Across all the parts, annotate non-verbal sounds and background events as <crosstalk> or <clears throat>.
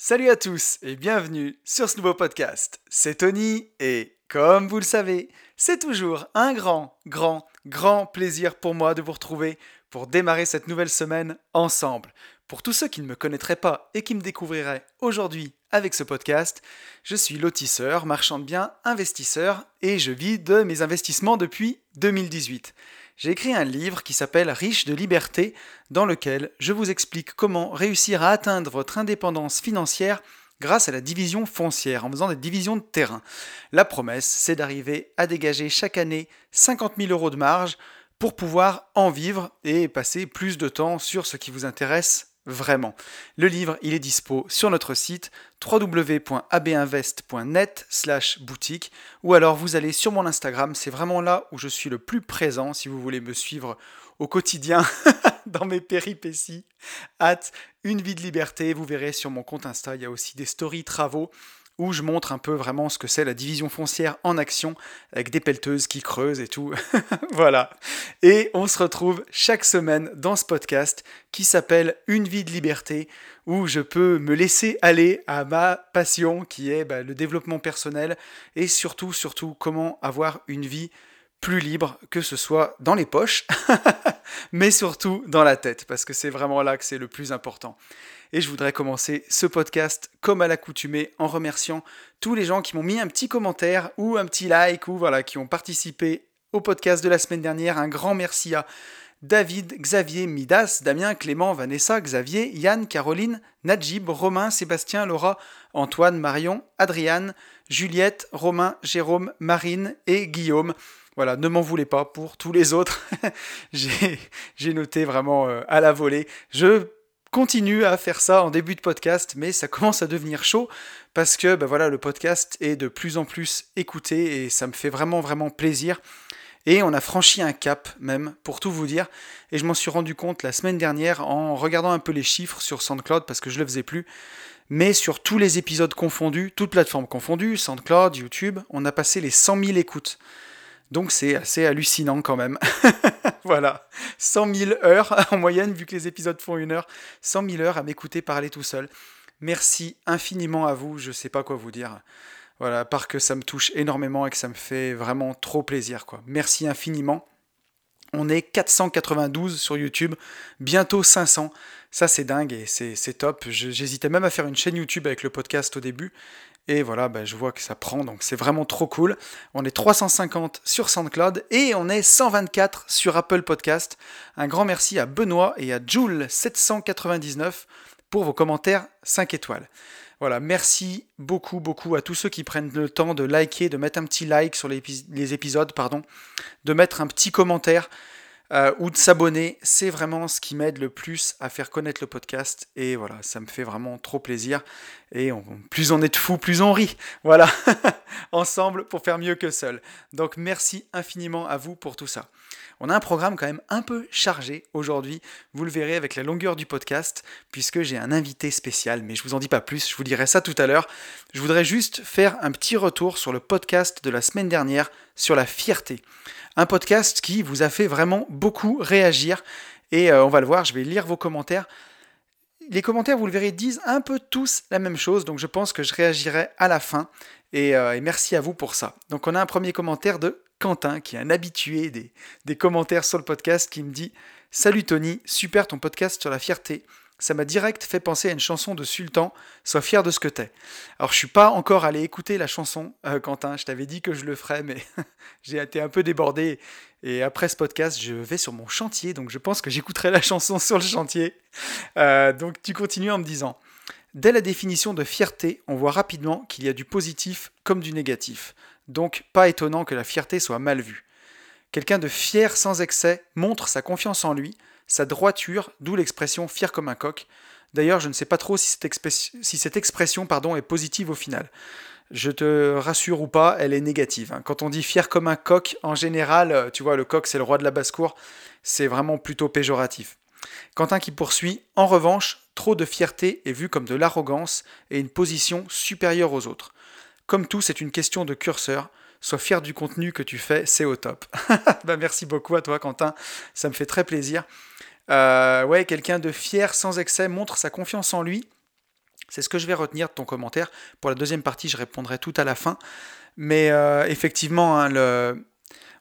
Salut à tous et bienvenue sur ce nouveau podcast. C'est Tony et comme vous le savez, c'est toujours un grand, grand, grand plaisir pour moi de vous retrouver pour démarrer cette nouvelle semaine ensemble. Pour tous ceux qui ne me connaîtraient pas et qui me découvriraient aujourd'hui avec ce podcast, je suis lotisseur, marchand de biens, investisseur et je vis de mes investissements depuis 2018 j'ai écrit un livre qui s'appelle Riche de liberté, dans lequel je vous explique comment réussir à atteindre votre indépendance financière grâce à la division foncière, en faisant des divisions de terrain. La promesse, c'est d'arriver à dégager chaque année 50 000 euros de marge pour pouvoir en vivre et passer plus de temps sur ce qui vous intéresse vraiment. Le livre, il est dispo sur notre site www.abinvest.net slash boutique. Ou alors vous allez sur mon Instagram, c'est vraiment là où je suis le plus présent si vous voulez me suivre au quotidien <laughs> dans mes péripéties. Hâte, une vie de liberté, vous verrez sur mon compte Insta, il y a aussi des stories travaux où je montre un peu vraiment ce que c'est la division foncière en action, avec des pelleteuses qui creusent et tout. <laughs> voilà. Et on se retrouve chaque semaine dans ce podcast qui s'appelle Une vie de liberté, où je peux me laisser aller à ma passion qui est bah, le développement personnel et surtout, surtout, comment avoir une vie plus libre, que ce soit dans les poches, <laughs> mais surtout dans la tête, parce que c'est vraiment là que c'est le plus important. Et je voudrais commencer ce podcast comme à l'accoutumée en remerciant tous les gens qui m'ont mis un petit commentaire ou un petit like ou voilà, qui ont participé au podcast de la semaine dernière. Un grand merci à David, Xavier, Midas, Damien, Clément, Vanessa, Xavier, Yann, Caroline, Najib, Romain, Sébastien, Laura, Antoine, Marion, Adriane, Juliette, Romain, Jérôme, Marine et Guillaume. Voilà, ne m'en voulez pas pour tous les autres. <laughs> J'ai noté vraiment euh, à la volée. Je continue à faire ça en début de podcast, mais ça commence à devenir chaud parce que ben voilà, le podcast est de plus en plus écouté et ça me fait vraiment vraiment plaisir. Et on a franchi un cap même, pour tout vous dire. Et je m'en suis rendu compte la semaine dernière en regardant un peu les chiffres sur SoundCloud parce que je ne le faisais plus. Mais sur tous les épisodes confondus, toutes plateformes confondues, SoundCloud, YouTube, on a passé les 100 000 écoutes. Donc c'est assez hallucinant quand même. <laughs> voilà, 100 000 heures <laughs> en moyenne, vu que les épisodes font une heure, 100 000 heures à m'écouter parler tout seul. Merci infiniment à vous, je ne sais pas quoi vous dire. Voilà, part que ça me touche énormément et que ça me fait vraiment trop plaisir. Quoi. Merci infiniment. On est 492 sur YouTube, bientôt 500. Ça, c'est dingue et c'est top. J'hésitais même à faire une chaîne YouTube avec le podcast au début. Et voilà, ben, je vois que ça prend, donc c'est vraiment trop cool. On est 350 sur SoundCloud et on est 124 sur Apple Podcast. Un grand merci à Benoît et à Joule799 pour vos commentaires 5 étoiles. Voilà, merci beaucoup, beaucoup à tous ceux qui prennent le temps de liker, de mettre un petit like sur les, épisodes, pardon, de mettre un petit commentaire. Euh, ou de s'abonner, c'est vraiment ce qui m'aide le plus à faire connaître le podcast. Et voilà, ça me fait vraiment trop plaisir. Et plus on est de fous, plus on rit. Voilà, <laughs> ensemble pour faire mieux que seul. Donc merci infiniment à vous pour tout ça. On a un programme quand même un peu chargé aujourd'hui, vous le verrez avec la longueur du podcast, puisque j'ai un invité spécial, mais je vous en dis pas plus, je vous dirai ça tout à l'heure. Je voudrais juste faire un petit retour sur le podcast de la semaine dernière sur la fierté. Un podcast qui vous a fait vraiment beaucoup réagir, et euh, on va le voir, je vais lire vos commentaires les commentaires, vous le verrez, disent un peu tous la même chose, donc je pense que je réagirai à la fin. Et, euh, merci à vous pour ça. Donc on a un premier commentaire de Quentin, qui est un habitué des, des commentaires sur le podcast, qui me dit Salut Tony, super ton podcast sur la fierté. Ça m'a direct fait penser à une chanson de Sultan, Sois fier de ce que t'es. Alors je suis pas encore allé écouter la chanson, euh, Quentin, je t'avais dit que je le ferais, mais <laughs> j'ai été un peu débordé. Et après ce podcast, je vais sur mon chantier, donc je pense que j'écouterai la chanson <laughs> sur le chantier. Euh, donc tu continues en me disant Dès la définition de fierté, on voit rapidement qu'il y a du positif comme du négatif. Donc pas étonnant que la fierté soit mal vue. Quelqu'un de fier sans excès montre sa confiance en lui, sa droiture, d'où l'expression fier comme un coq. D'ailleurs, je ne sais pas trop si cette, expression pardon, est positive au final. Je te rassure ou pas, elle est négative. Hein. Quand on dit fier comme un coq, en général, euh, tu vois, le coq c'est le roi de la basse-cour, c'est vraiment plutôt péjoratif. Quentin qui poursuit, en revanche, trop de fierté est vu comme de l'arrogance et une position supérieure aux autres. Comme tout, c'est une question de curseur. Sois fier du contenu que tu fais, c'est au top. <laughs> bah, merci beaucoup à toi, Quentin. Ça me fait très plaisir. Euh, ouais, quelqu'un de fier sans excès montre sa confiance en lui. C'est ce que je vais retenir de ton commentaire. Pour la deuxième partie, je répondrai tout à la fin. Mais euh, effectivement, hein,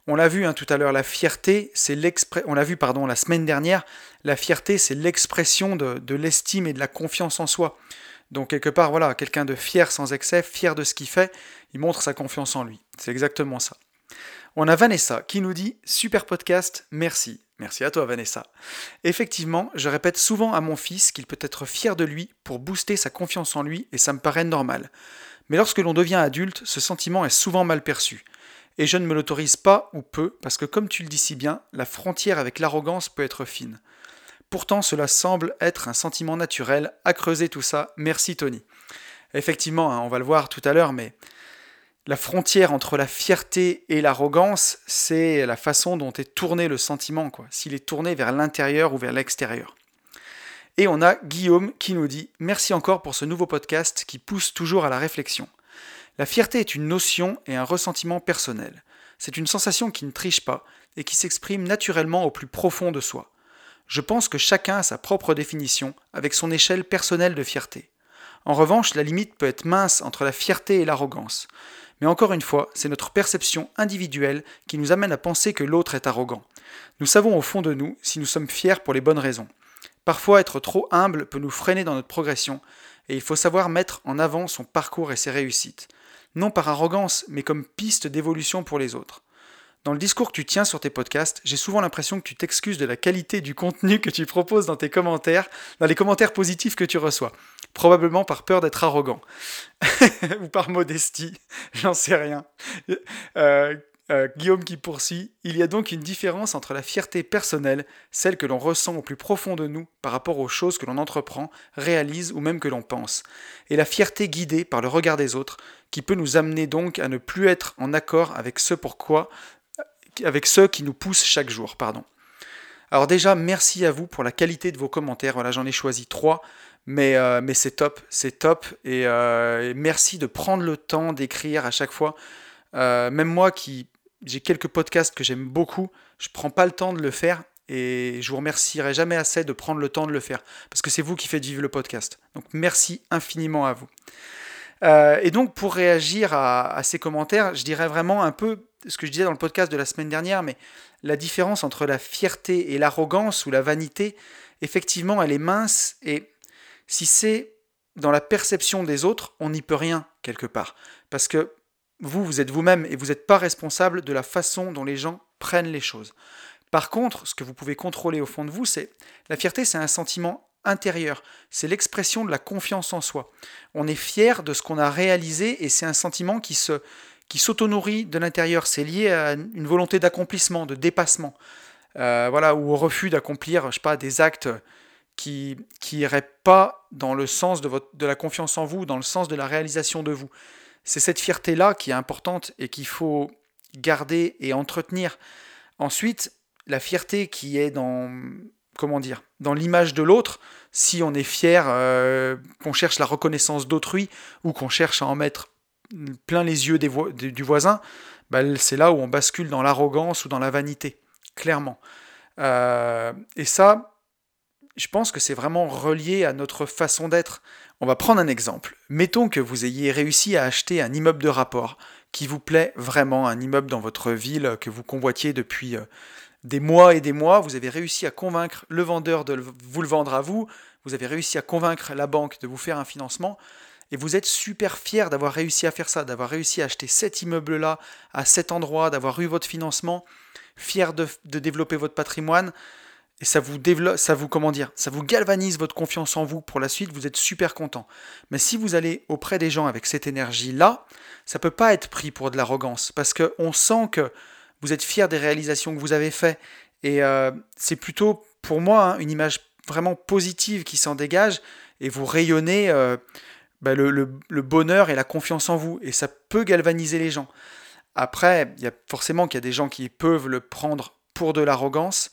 on l'a vu hein, tout à l'heure, la fierté, c'est l'expression. On l'a vu, la semaine dernière. La fierté, c'est l'expression de, de l'estime et de la confiance en soi. Donc quelque part, voilà, quelqu'un de fier sans excès, fier de ce qu'il fait, il montre sa confiance en lui. C'est exactement ça. On a Vanessa qui nous dit Super podcast, merci. Merci à toi Vanessa. Effectivement, je répète souvent à mon fils qu'il peut être fier de lui pour booster sa confiance en lui et ça me paraît normal. Mais lorsque l'on devient adulte, ce sentiment est souvent mal perçu. Et je ne me l'autorise pas ou peu parce que comme tu le dis si bien, la frontière avec l'arrogance peut être fine. Pourtant, cela semble être un sentiment naturel. À creuser tout ça, merci Tony. Effectivement, hein, on va le voir tout à l'heure, mais la frontière entre la fierté et l'arrogance, c'est la façon dont est tourné le sentiment. S'il est tourné vers l'intérieur ou vers l'extérieur. Et on a Guillaume qui nous dit Merci encore pour ce nouveau podcast qui pousse toujours à la réflexion. La fierté est une notion et un ressentiment personnel. C'est une sensation qui ne triche pas et qui s'exprime naturellement au plus profond de soi. Je pense que chacun a sa propre définition, avec son échelle personnelle de fierté. En revanche, la limite peut être mince entre la fierté et l'arrogance. Mais encore une fois, c'est notre perception individuelle qui nous amène à penser que l'autre est arrogant. Nous savons au fond de nous si nous sommes fiers pour les bonnes raisons. Parfois, être trop humble peut nous freiner dans notre progression, et il faut savoir mettre en avant son parcours et ses réussites, non par arrogance, mais comme piste d'évolution pour les autres. Dans le discours que tu tiens sur tes podcasts, j'ai souvent l'impression que tu t'excuses de la qualité du contenu que tu proposes dans tes commentaires, dans les commentaires positifs que tu reçois. Probablement par peur d'être arrogant. <laughs> Ou par modestie, <laughs> j'en sais rien. Euh, euh, Guillaume qui poursuit, il y a donc une différence entre la fierté personnelle, celle que l'on ressent au plus profond de nous par rapport aux choses que l'on entreprend, réalise ou même que l'on pense, et la fierté guidée par le regard des autres, qui peut nous amener donc à ne plus être en accord avec ce pourquoi avec ceux qui nous poussent chaque jour. Pardon. Alors déjà, merci à vous pour la qualité de vos commentaires. Voilà, j'en ai choisi trois, mais, euh, mais c'est top, c'est top. Euh, et, merci de prendre le temps d'écrire à chaque fois. Euh, même moi qui j'ai quelques podcasts que j'aime beaucoup, je prends pas le temps de le faire et je vous remercierai jamais assez de prendre le temps de le faire parce que c'est vous qui faites vivre le podcast. Donc merci infiniment à vous. et donc pour réagir à, ces commentaires, je dirais vraiment un peu ce que je disais dans le podcast de la semaine dernière, mais la différence entre la fierté et l'arrogance ou la vanité, effectivement, elle est mince et si c'est dans la perception des autres, on n'y peut rien quelque part. Parce que vous, vous êtes vous-même et vous n'êtes pas responsable de la façon dont les gens prennent les choses. Par contre, ce que vous pouvez contrôler au fond de vous, c'est la fierté, c'est un sentiment intérieur, c'est l'expression de la confiance en soi. On est fier de ce qu'on a réalisé et c'est un sentiment qui se qui s'auto-nourrit de l'intérieur. C'est lié à une volonté d'accomplissement, de dépassement, euh, voilà, ou au refus d'accomplir, je sais des actes qui qui iraient pas dans le sens de, votre, de la confiance en vous, dans le sens de la réalisation de vous. C'est cette fierté-là qui est importante et qu'il faut garder et entretenir. Ensuite, la fierté qui est dans comment dire, dans l'image de l'autre, si on est fier, euh, qu'on cherche la reconnaissance d'autrui ou qu'on cherche à en mettre plein les yeux des du voisin, bah, c'est là où on bascule dans l'arrogance ou dans la vanité, clairement. Euh, et ça, je pense que c'est vraiment relié à notre façon d'être. On va prendre un exemple. Mettons que vous ayez réussi à acheter un immeuble de rapport qui vous plaît vraiment, un immeuble dans votre ville que vous convoitiez depuis euh, des mois et des mois. Vous avez réussi à convaincre le vendeur de vous le vendre à vous. Vous avez réussi à convaincre la banque de vous faire un financement et vous êtes super fier d'avoir réussi à faire ça, d'avoir réussi à acheter cet immeuble-là, à cet endroit, d'avoir eu votre financement, fier de, développer votre patrimoine, et ça vous développe, ça vous comment dire, ça vous galvanise votre confiance en vous pour la suite, vous êtes super content. Mais si vous allez auprès des gens avec cette énergie-là, ça peut pas être pris pour de l'arrogance, parce qu'on sent que vous êtes fier des réalisations que vous avez faites, et euh, c'est plutôt pour moi hein, une image vraiment positive qui s'en dégage, et vous rayonnez. Euh, bah, le, bonheur et la confiance en vous. Et ça peut galvaniser les gens. Après, il y a forcément qu'il y a des gens qui peuvent le prendre pour de l'arrogance,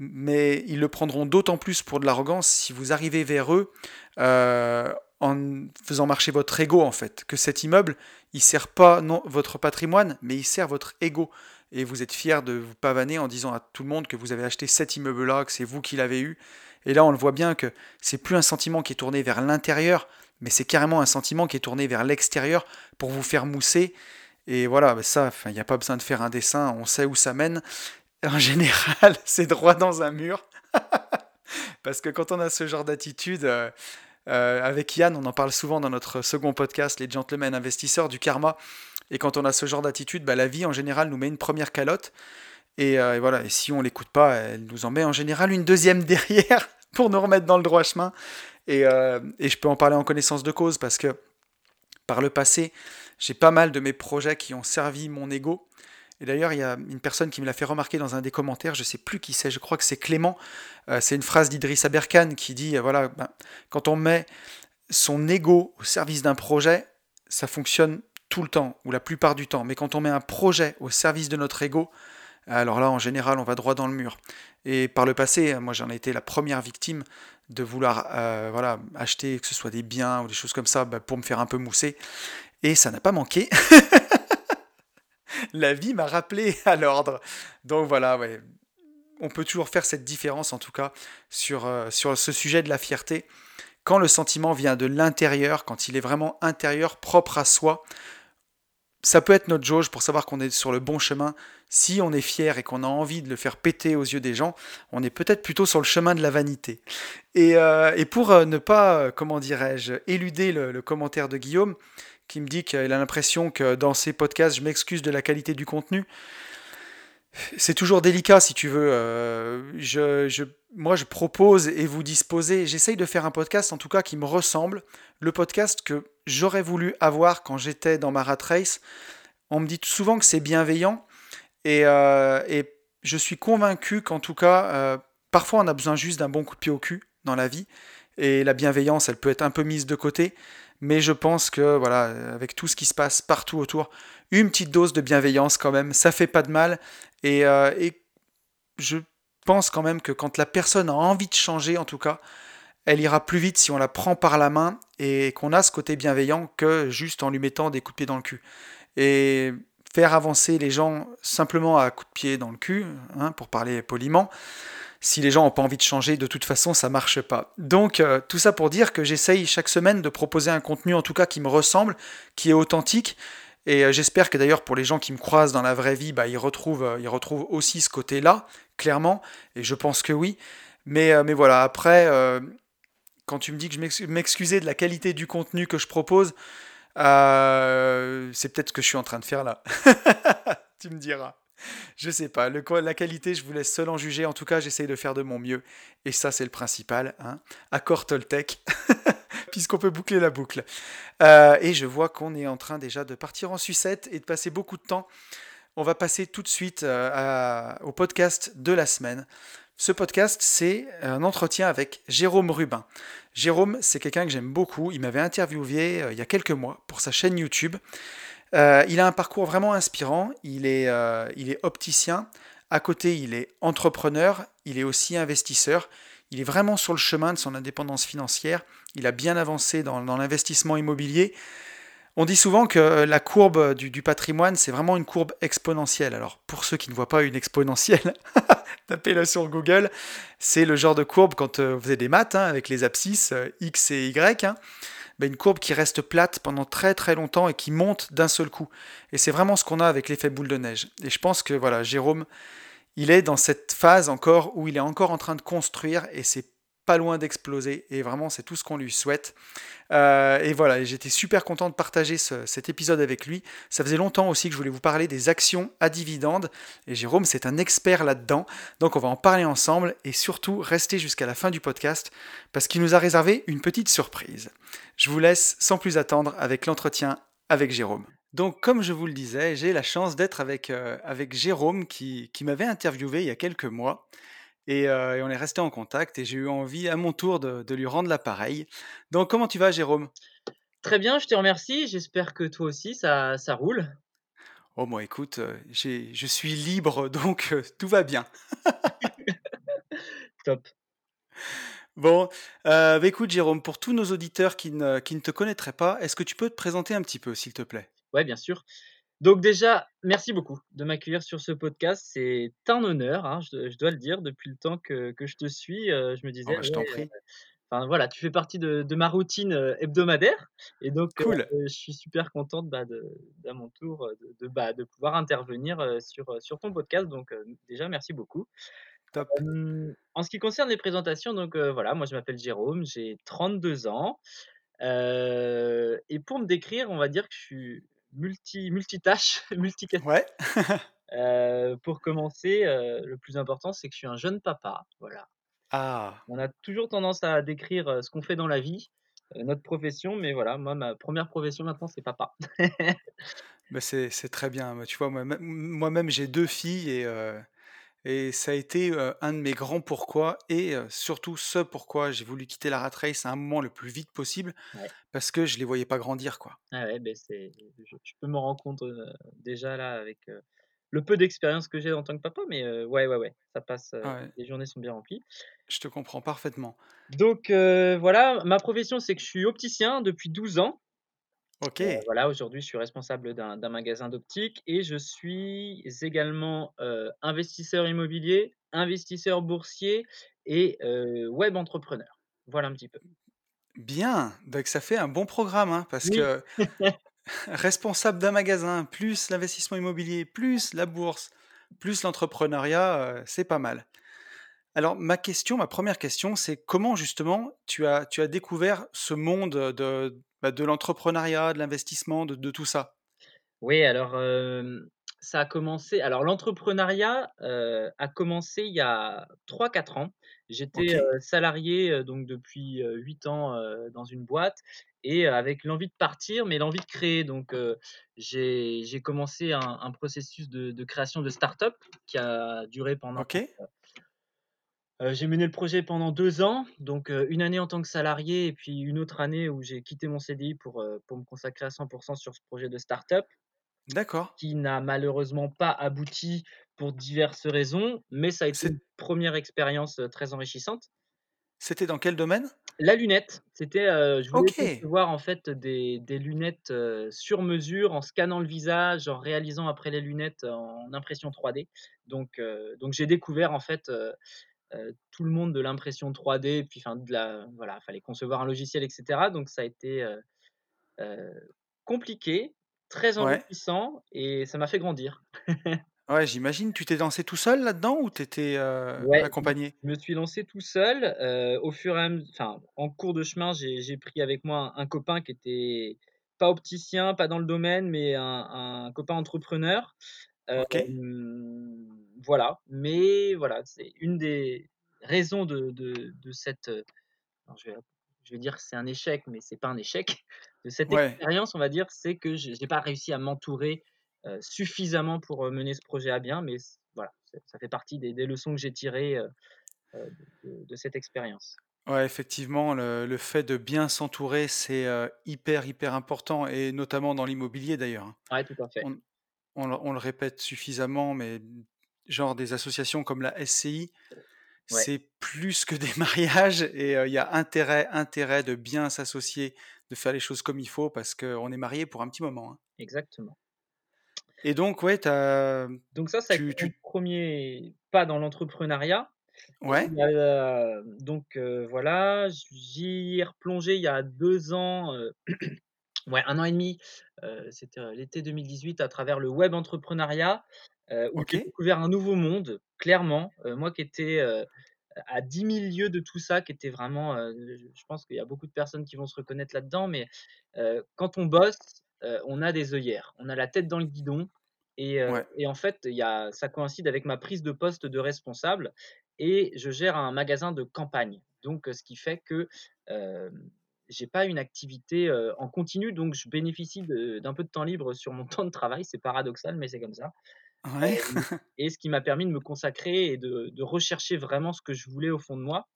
mais ils le prendront d'autant plus pour de l'arrogance si vous arrivez vers eux euh, en faisant marcher votre ego en fait. Que cet immeuble, il sert pas non, votre patrimoine, mais il sert votre ego. Et vous êtes fier de vous pavaner en disant à tout le monde que vous avez acheté cet immeuble-là, que c'est vous qui l'avez eu. Et là, on le voit bien que c'est plus un sentiment qui est tourné vers l'intérieur, mais c'est carrément un sentiment qui est tourné vers l'extérieur pour vous faire mousser. Et voilà, bah, ça, il n'y a pas besoin de faire un dessin, on sait où ça mène. En général, <laughs> c'est droit dans un mur. <laughs> Parce que quand on a ce genre d'attitude, euh, euh, avec Yann, on en parle souvent dans notre second podcast, Les Gentlemen Investisseurs du Karma. Et quand on a ce genre d'attitude, bah, la vie en général nous met une première calotte. Euh, et, voilà, et si on l'écoute pas, elle nous en met en général une deuxième <laughs> derrière pour nous remettre dans le droit chemin. Et, et je peux en parler en connaissance de cause parce que par le passé, j'ai pas mal de mes projets qui ont servi mon ego. Et d'ailleurs, il y a une personne qui me l'a fait remarquer dans un des commentaires, je ne sais plus qui c'est, je crois que c'est Clément. Euh, c'est une phrase d'Idriss Aberkan qui dit euh, voilà, ben, quand on met son ego au service d'un projet, ça fonctionne tout le temps, ou la plupart du temps. Mais quand on met un projet au service de notre ego, alors là, en général, on va droit dans le mur. Et par le passé, moi, j'en ai été la première victime de vouloir euh, voilà, acheter, que ce soit des biens ou des choses comme ça, ben, pour me faire un peu mousser. Et ça n'a pas manqué. <laughs> la vie m'a rappelé à l'ordre. Donc voilà, ouais. on peut toujours faire cette différence en tout cas sur, euh, sur ce sujet de la fierté. Quand le sentiment vient de l'intérieur, quand il est vraiment intérieur, propre à soi, ça peut être notre jauge pour savoir qu'on est sur le bon chemin. Si on est fier et qu'on a envie de le faire péter aux yeux des gens, on est peut-être plutôt sur le chemin de la vanité. Et, euh, pour euh, ne pas, comment dirais-je, éluder le, commentaire de Guillaume, qui me dit qu'il a l'impression que dans ces podcasts, je m'excuse de la qualité du contenu. C'est toujours délicat, si tu veux. Euh, moi, je propose et vous disposez. J'essaye de faire un podcast, en tout cas, qui me ressemble. Le podcast que j'aurais voulu avoir quand j'étais dans ma rat race. On me dit souvent que c'est bienveillant. Et, euh, je suis convaincu qu'en tout cas, euh, parfois, on a besoin juste d'un bon coup de pied au cul dans la vie. Et la bienveillance, elle peut être un peu mise de côté. Mais je pense que, voilà, avec tout ce qui se passe partout autour, une petite dose de bienveillance quand même, ça fait pas de mal. Et, euh, et je pense quand même que quand la personne a envie de changer, en tout cas, elle ira plus vite si on la prend par la main et qu'on a ce côté bienveillant que juste en lui mettant des coups de pied dans le cul. Et faire avancer les gens simplement à coups de pied dans le cul, hein, pour parler poliment, si les gens n'ont pas envie de changer, de toute façon, ça marche pas. Donc, euh, tout ça pour dire que j'essaye chaque semaine de proposer un contenu, en tout cas, qui me ressemble, qui est authentique. Et euh, j'espère que d'ailleurs, pour les gens qui me croisent dans la vraie vie, bah, ils, retrouvent, euh, ils retrouvent aussi ce côté-là, clairement. Et je pense que oui. Mais, mais voilà, après, quand tu me dis que je m'excusais de la qualité du contenu que je propose, c'est peut-être ce que je suis en train de faire là. <laughs> tu me diras je sais pas. La qualité, je vous laisse seul en juger. En tout cas, j'essaye de faire de mon mieux. Et ça, c'est le principal. Hein. Accord Toltec, <laughs> puisqu'on peut boucler la boucle. Euh, et je vois qu'on est en train déjà de partir en sucette et de passer beaucoup de temps. On va passer tout de suite euh, au podcast de la semaine. Ce podcast, c'est un entretien avec Jérôme Rubin. Jérôme, c'est quelqu'un que j'aime beaucoup. Il m'avait interviewé euh, il y a quelques mois pour sa chaîne YouTube. Euh, il a un parcours vraiment inspirant. Il est, euh, il est opticien. À côté, il est entrepreneur. Il est aussi investisseur. Il est vraiment sur le chemin de son indépendance financière. Il a bien avancé dans, l'investissement immobilier. On dit souvent que la courbe du, patrimoine, c'est vraiment une courbe exponentielle. Alors, pour ceux qui ne voient pas une exponentielle, <laughs> tapez-le sur Google. C'est le genre de courbe quand euh, vous avez des maths, hein, avec les abscisses X et Y. Hein. Bah, une courbe qui reste plate pendant très très longtemps et qui monte d'un seul coup. Et c'est vraiment ce qu'on a avec l'effet boule de neige. Et je pense que voilà, Jérôme, il est dans cette phase encore où il est encore en train de construire et c'est pas loin d'exploser. Et vraiment, c'est tout ce qu'on lui souhaite. Euh, et voilà, j'étais super content de partager cet épisode avec lui. Ça faisait longtemps aussi que je voulais vous parler des actions à dividendes. Et Jérôme, c'est un expert là-dedans. Donc on va en parler ensemble et surtout rester jusqu'à la fin du podcast parce qu'il nous a réservé une petite surprise. Je vous laisse sans plus attendre avec l'entretien avec Jérôme. Donc, comme je vous le disais, j'ai la chance d'être avec, euh, Jérôme qui, qui m'avait interviewé il y a quelques mois. Euh, et, on est resté en contact et j'ai eu envie à mon tour de, lui rendre l'appareil. Donc comment tu vas Jérôme? Très bien, je te remercie. J'espère que toi aussi ça, ça roule. Oh moi écoute, euh, je suis libre <laughs> donc euh, tout va bien. <laughs> Top. Bon, bah, écoute Jérôme, pour tous nos auditeurs qui ne, qui ne te connaîtraient pas, est-ce que tu peux te présenter un petit peu s'il te plaît? Ouais, bien sûr. Donc déjà, merci beaucoup de m'accueillir sur ce podcast. C'est un honneur, hein, je, dois le dire. Depuis le temps que, je te suis, euh, je me disais, oh, je t'en prie. enfin voilà, tu fais partie de de ma routine, heu, hebdomadaire et donc heu, Cool. je suis super contente, bah, de d'à mon tour, de de, bah, de pouvoir intervenir, sur, sur ton podcast donc déjà merci beaucoup. Top. En ce qui concerne les présentations donc voilà, moi je m'appelle Jérôme, j'ai 32 ans, et pour me décrire, on va dire que je suis multi multitâches, <laughs> multicasquette. Ouais. Heu, pour commencer, heu, le plus important, c'est que je suis un jeune papa, voilà. Ah! On a toujours tendance à décrire, heu, ce qu'on fait dans la vie, notre profession, mais voilà, moi, ma première profession maintenant, c'est papa. <laughs> Bah, c'est c'est très bien. Bah, tu vois, moi-même moi-même, j'ai 2 filles et et ça a été, un de mes grands pourquoi et surtout ce pourquoi j'ai voulu quitter la rat race à un moment le plus vite possible, Ouais. parce que je les voyais pas grandir, quoi. Ah ouais, beh, c'est je je peux m'en rendre compte, déjà là avec, le peu d'expérience que j'ai en tant que papa, mais ouais, ouais, ouais, ça passe, Ah ouais, les journées sont bien remplies. je te comprends parfaitement. Donc voilà, ma profession, c'est que je suis opticien depuis 12 ans. Heu, OK, voilà, aujourd'hui, je suis responsable d'un d'un magasin d'optique et je suis également, heu, investisseur immobilier, investisseur boursier et heu, web entrepreneur. Voilà un petit peu. bien, donc ça fait un bon programme, hein, parce Oui, que <laughs> <laughs> responsable d'un magasin, plus l'investissement immobilier, plus la bourse, plus l'entrepreneuriat, heu, c'est pas mal. Alors ma question, ma première question, c'est comment justement tu as tu as découvert ce monde, de, bah, de l'entrepreneuriat, de l'investissement, de de tout ça? oui, alors, ça a commencé alors l'entrepreneuriat, a commencé il y a trois quatre ans. J'étais, salarié, donc depuis, heu, 8 ans, dans une boîte et avec l'envie de partir, mais l'envie de créer. Donc j'ai commencé un un processus de de création de start-up qui a duré pendant Heu, j'ai mené le projet pendant 2 ans, donc heu, 1 année en tant que salarié et puis une autre année où j'ai quitté mon CDI pour, heu, pour me consacrer à 100 sur ce projet de start-up, d'accord. qui n'a malheureusement pas abouti pour diverses raisons, mais ça a été une première expérience, très enrichissante. c'était dans quel domaine? La lunette, c'était, je voulais OK, concevoir en fait des des lunettes, sur mesure en scannant le visage, en réalisant après les lunettes en impression 3D. Donc donc j'ai découvert en fait, tout le monde de l'impression 3D et puis enfin de la voilà, fallait concevoir un logiciel et cetera donc ça a été, compliqué, très ouais, enrichissant et ça m'a fait grandir. <laughs> ouais, j'imagine. Tu t'es lancé tout seul là-dedans ou tu étais, Ouais, je me accompagné? je me suis lancé tout seul, au fur et à enfin, en cours de chemin, j'ai pris avec moi un un copain qui était pas opticien, pas dans le domaine, mais un un copain entrepreneur. Voilà, mais voilà, c'est une des raisons de de de cette, alors je vais je vais dire que c'est un échec, mais c'est pas un échec. De cette ouais, expérience, on va dire, c'est que j'ai pas réussi à m'entourer, heu, suffisamment pour, heu, mener ce projet à bien, mais voilà, ça fait partie des des leçons que j'ai tirées, de de cette expérience. ouais, effectivement, le le fait de bien s'entourer, c'est, hyper, hyper important et notamment dans l'immobilier d'ailleurs, hein. Ouais, tout à fait. On on le on le répète suffisamment, mais genre des associations comme la SCI, Ouais, c'est plus que des <laughs> mariages et il y a intérêt intérêt de bien s'associer, de faire les choses comme il faut parce qu'on est marié pour un petit moment, hein. exactement. Et donc ouais, tu Donc ça, été tu 1er pas dans l'entrepreneuriat ouais, donc voilà, j'y ai replongé il y a 2 ans, <clears throat> ouais, un an et demi. 2 c'était, l'été 2018 à travers le web entrepreneuriat, où j'ai découvert un nouveau monde, clairement. Heu, moi qui étais, heu, à dix mille lieues de tout ça, qui était vraiment, je pense qu'il y a beaucoup de personnes qui vont se reconnaître là-dedans, mais quand on bosse, on a des œillères. On a la tête dans le guidon et heu ouais, et en fait, il y a ça coïncide avec ma prise de poste de responsable et je gère un magasin de campagne. Donc ce qui fait que, j'ai pas une activité, en continu, donc je bénéficie d'un peu de temps libre sur mon <laughs> temps de travail. C'est paradoxal, mais c'est comme ça. Ouais, <laughs> et ce qui m'a permis de me consacrer et de de rechercher vraiment ce que je voulais au fond de moi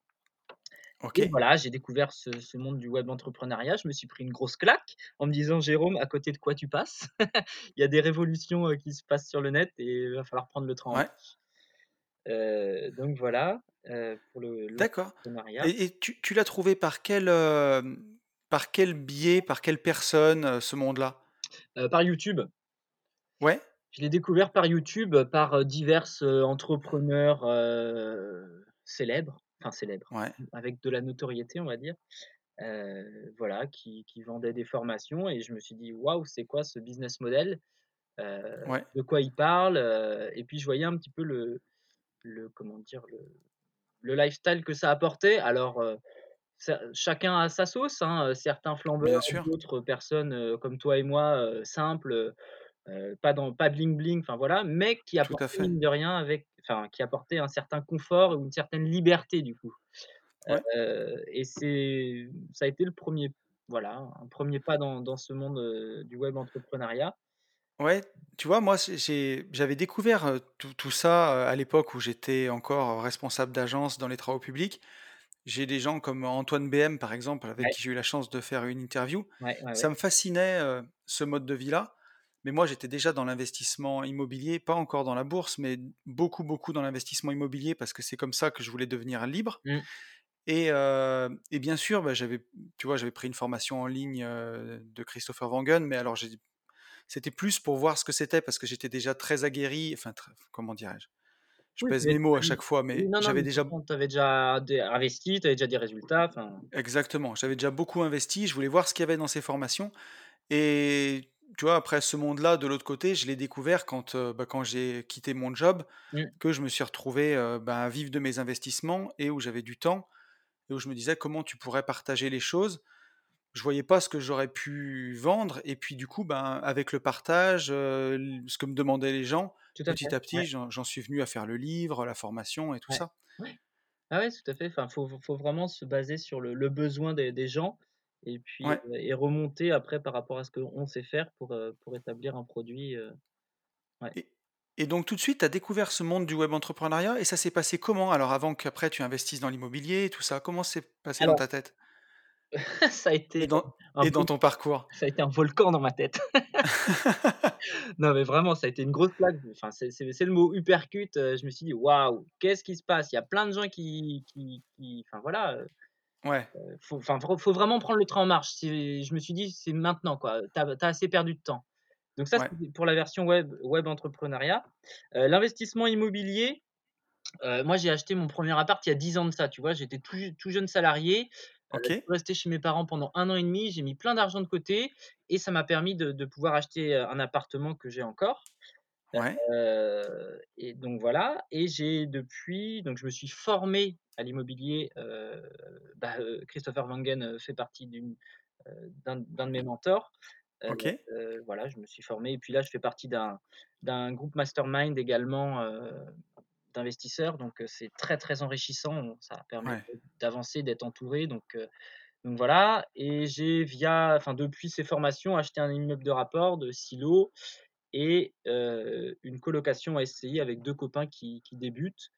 et OK, voilà, j'ai découvert ce ce monde du web entrepreneuriat. Je me suis pris une grosse claque en me disant: «Jérôme, à côté de quoi tu passes? <laughs> Il y a des révolutions, heu, qui se passent sur le net et il va falloir prendre le train en ouais, marche». Heu, donc voilà, heu, pour le d'accord et et tu tu l'as trouvé par quel, par quel biais, par quelle personne, ce monde-là? Par YouTube. Ouais? Je l'ai découvert par YouTube, par, heu, diverses, heu, entrepreneurs, célèbres. enfin célèbres, Ouais. avec de la notoriété, on va dire, voilà, qui qui vendaient des formations et je me suis dit: «Waouh, c'est quoi ce business model? Ouais. de quoi il parle?» et puis je voyais un petit peu le le comment dire? Le le lifestyle que ça apportait. Alors, ça chacun a sa sauce, hein, certains flambeurs, sûr. d'autres personnes, comme toi et moi, simples, pas dans pas bling bling, enfin voilà, mais qui mine de rien avec enfin qui apportaient un certain confort ou une certaine liberté du coup. Ouais. Et c'est ça a été le 1er voilà, un 1er pas dans dans ce monde, du web entrepreneuriat. Ouais, tu vois, moi, j'avais découvert, tout tout ça, à l'époque où j'étais encore responsable d'agence dans les travaux publics. J'ai des gens comme Antoine BM, par exemple, avec Ouais. qui j'ai eu la chance de faire une interview. Ouais. Ça me fascinait, ce mode de vie-là, mais moi, j'étais déjà dans l'investissement immobilier, pas encore dans la bourse, mais beaucoup, beaucoup dans l'investissement immobilier parce que c'est comme ça que je voulais devenir libre Mmh. et heu et bien sûr, bah, j'avais tu vois, j'avais pris une formation en ligne, heu, de Christopher Wangen, mais alors c'était plus pour voir ce que c'était parce que j'étais déjà très aguerri, enfin très comment dirais-je? Je Oui, pèse mes mots à chaque fois, mais j'avais déjà tu avais déjà dé investi, tu avais déjà des résultats, exactement, j'avais déjà beaucoup investi, je voulais voir ce qu'il y avait dans ces formations et tu vois, après ce monde-là, de l'autre côté, je l'ai découvert quand, heu, bah, quand j'ai quitté mon job, mmh, que je me suis retrouvé, heu, ben, à vivre de mes investissements et où j'avais du temps et où je me disais: «Comment tu pourrais partager les choses?» je voyais pas ce que j'aurais pu vendre et puis du coup, ben, avec le partage, heu, l ce que me demandaient les gens, tout à fait, petit à petit, j'en j'en suis venu à faire le livre, la formation et tout ouais, ça. ouais. Ah ouais, tout à fait, enfin, faut faut vraiment se baser sur le le besoin des des gens et puis, Ouais et remonter après par rapport à ce qu'on sait faire pour, pour établir un produit, ouais. et et donc tout de suite, tu as découvert ce monde du web entrepreneuriat et ça s'est passé comment? Alors avant qu'après tu investisses dans l'immobilier et tout ça? Comment c'est passé dans ta tête? <laughs> ça a été Et dans et ton parcours? ça a été un volcan dans ma tête. <laughs> Non, mais vraiment, ça a été une grosse claque, enfin, c'est le mot uppercut, je me suis dit: «Waouh, qu'est-ce qui se passe?» il y a plein de gens qui qui qui enfin voilà, Ouais, faut enfin, faut faut vraiment prendre le train en marche. C'est je me suis dit: «C'est maintenant quoi, tu as assez perdu de temps». Donc ça, ouais, c'était pour la version web web entrepreneuriat. Heu, l'investissement immobilier, heu, moi j'ai acheté mon premier appart il y a 10 ans de ça, tu vois? J'étais tout jeune salarié, heu, je suis resté chez mes parents pendant un an et demi. j'ai mis plein d'argent de côté et ça m'a permis de de pouvoir acheter, un appartement que j'ai encore. Ouais, et donc voilà et j'ai depuis donc je me suis formé à l'immobilier, heu, bah, Christopher Wangen, fait partie d'un de mes mentors. OK, voilà, je me suis formé et puis là, je fais partie d'un groupe mastermind également, d'investisseurs donc c'est très, très enrichissant. Ça permet ouais, d'avancer, d'être entouré donc donc voilà et j'ai via enfin depuis ces formations acheté un immeuble de rapport de silo et une colocation SCI avec 2 copains qui qui débutent,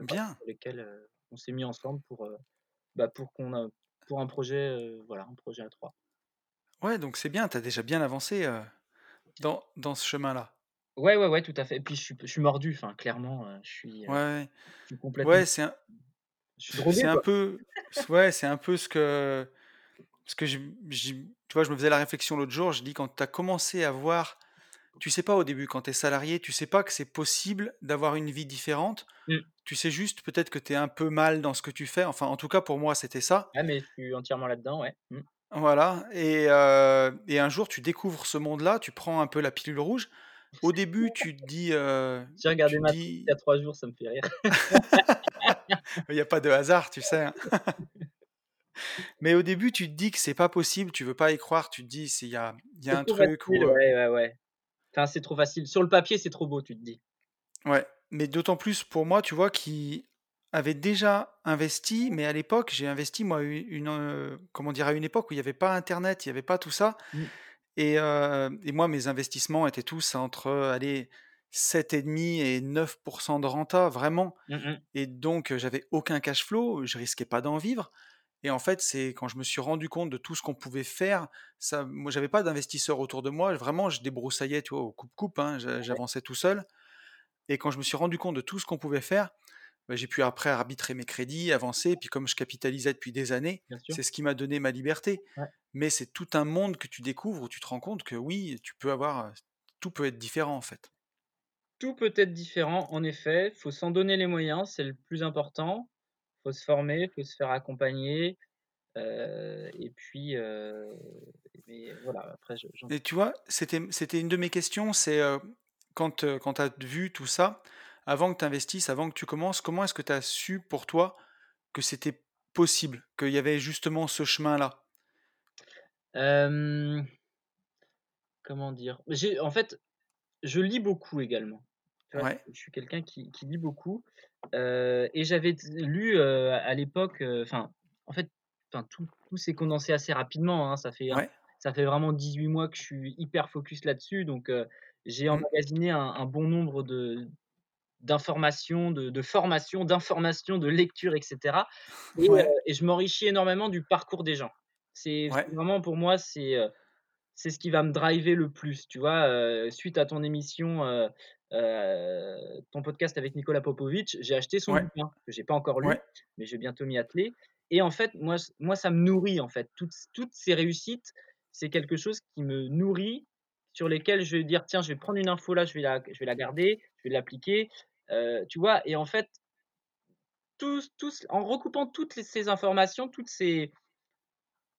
bien. pour lesquels, on s'est mis ensemble pour, bah, pour qu'on a pour un projet, voilà, un projet à 3. Ouais, donc c'est bien, tu as déjà bien avancé, dans dans ce chemin-là. Ouais, ouais, ouais, tout à fait et puis je suis je suis mordu, enfin clairement, je suis, Ouais, je suis complètement ouais, c'est un je c'est un peu ouais, c'est un peu ce que ce que je j'y tu vois, je me faisais la réflexion l'autre jour, je dis quand tu as commencé à voir tu sais pas au début quand tu es salarié, tu sais pas que c'est possible d'avoir une vie différente? Mmh. Tu sais juste peut-être que tu es un peu mal dans ce que tu fais, enfin en tout cas pour moi c'était ça. Ouais, mais je suis entièrement là-dedans, ouais. Mmh. Voilà et et un jour tu découvres ce monde-là, tu prends un peu la pilule rouge. Au début tu te dis, J'ai regardé te Matrix il y a dis 3 jours, ça me fait rire. <laughs> il y a pas de hasard, tu sais, hein. <laughs> Mais au début tu te dis que c'est pas possible, tu veux pas y croire, tu te dis: «C'est il y a y a un truc facile, où, heu» ouais, ouais, ouais. Enfin, c'est trop facile. Sur le papier, c'est trop beau, tu te dis. ouais, mais d'autant plus pour moi, tu vois, qui avait déjà investi, mais à l'époque, j'ai investi moi une, comment dire? À une époque où il y avait pas internet, il y avait pas tout ça Mmh. et et moi mes investissements étaient tous entre, allez 7,5% et 9% de renta, vraiment Mmh mh. et donc j'avais aucun cash flow, je risquais pas d'en vivre et en fait, c'est quand je me suis rendu compte de tout ce qu'on pouvait faire, ça moi j'avais pas d'investisseurs autour de moi, vraiment je débroussaillais, tu vois, au coupe-coupe, hein, j'avançais tout seul et quand je me suis rendu compte de tout ce qu'on pouvait faire, bah, j'ai pu après arbitrer mes crédits, avancer et puis comme je capitalisais depuis des années, c'est ce qui m'a donné ma liberté. Ouais. Mais c'est tout un monde que tu découvres où tu te rends compte que oui, tu peux avoir, tout peut être différent en fait. Tout peut être différent, en effet, faut s'en donner les moyens, c'est le plus important. Faut se former, faut se faire accompagner, et puis, mais voilà, après je Et tu vois, c'était c'était une de mes questions, c'est, quand, tu as vu tout ça, avant que tu investisses, avant que tu commences, comment est-ce que tu as su pour toi que c'était possible? Qu'il y avait justement ce chemin-là? hem, comment dire? J'ai en fait, je lis beaucoup également. Tu vois? Ouais, Je suis quelqu'un qui qui lit beaucoup, et j'avais lu, à l'époque, enfin, en fait, tout tout s'est condensé assez rapidement, hein. Ça fait ouais, ça fait vraiment 18 mois que je suis hyper focus là-dessus, donc j'ai mmh, emmagasiné un un bon nombre de d'informations, de de formations, d'informations, de lectures et cetera <laughs> et heu ouais, et je m'enrichis énormément du parcours des gens. C'est vraiment pour moi, c'est, c'est ce qui va me driver le plus, tu vois? Suite à ton émission, heu, ton podcast avec Nicolas Popovic, j'ai acheté son ouais, bouquin que j'ai pas encore lu, ouais, mais je vais bientôt m'y atteler et en fait, moi moi ça me nourrit, en fait. Toutes toutes ces réussites, c'est quelque chose qui me nourrit, sur lesquelles je vais dire: «Tiens, je vais prendre une info là, je vais la je vais la garder, je vais l'appliquer», heu, tu vois? Et en fait, tous tous en recoupant toutes les ces informations, toutes ces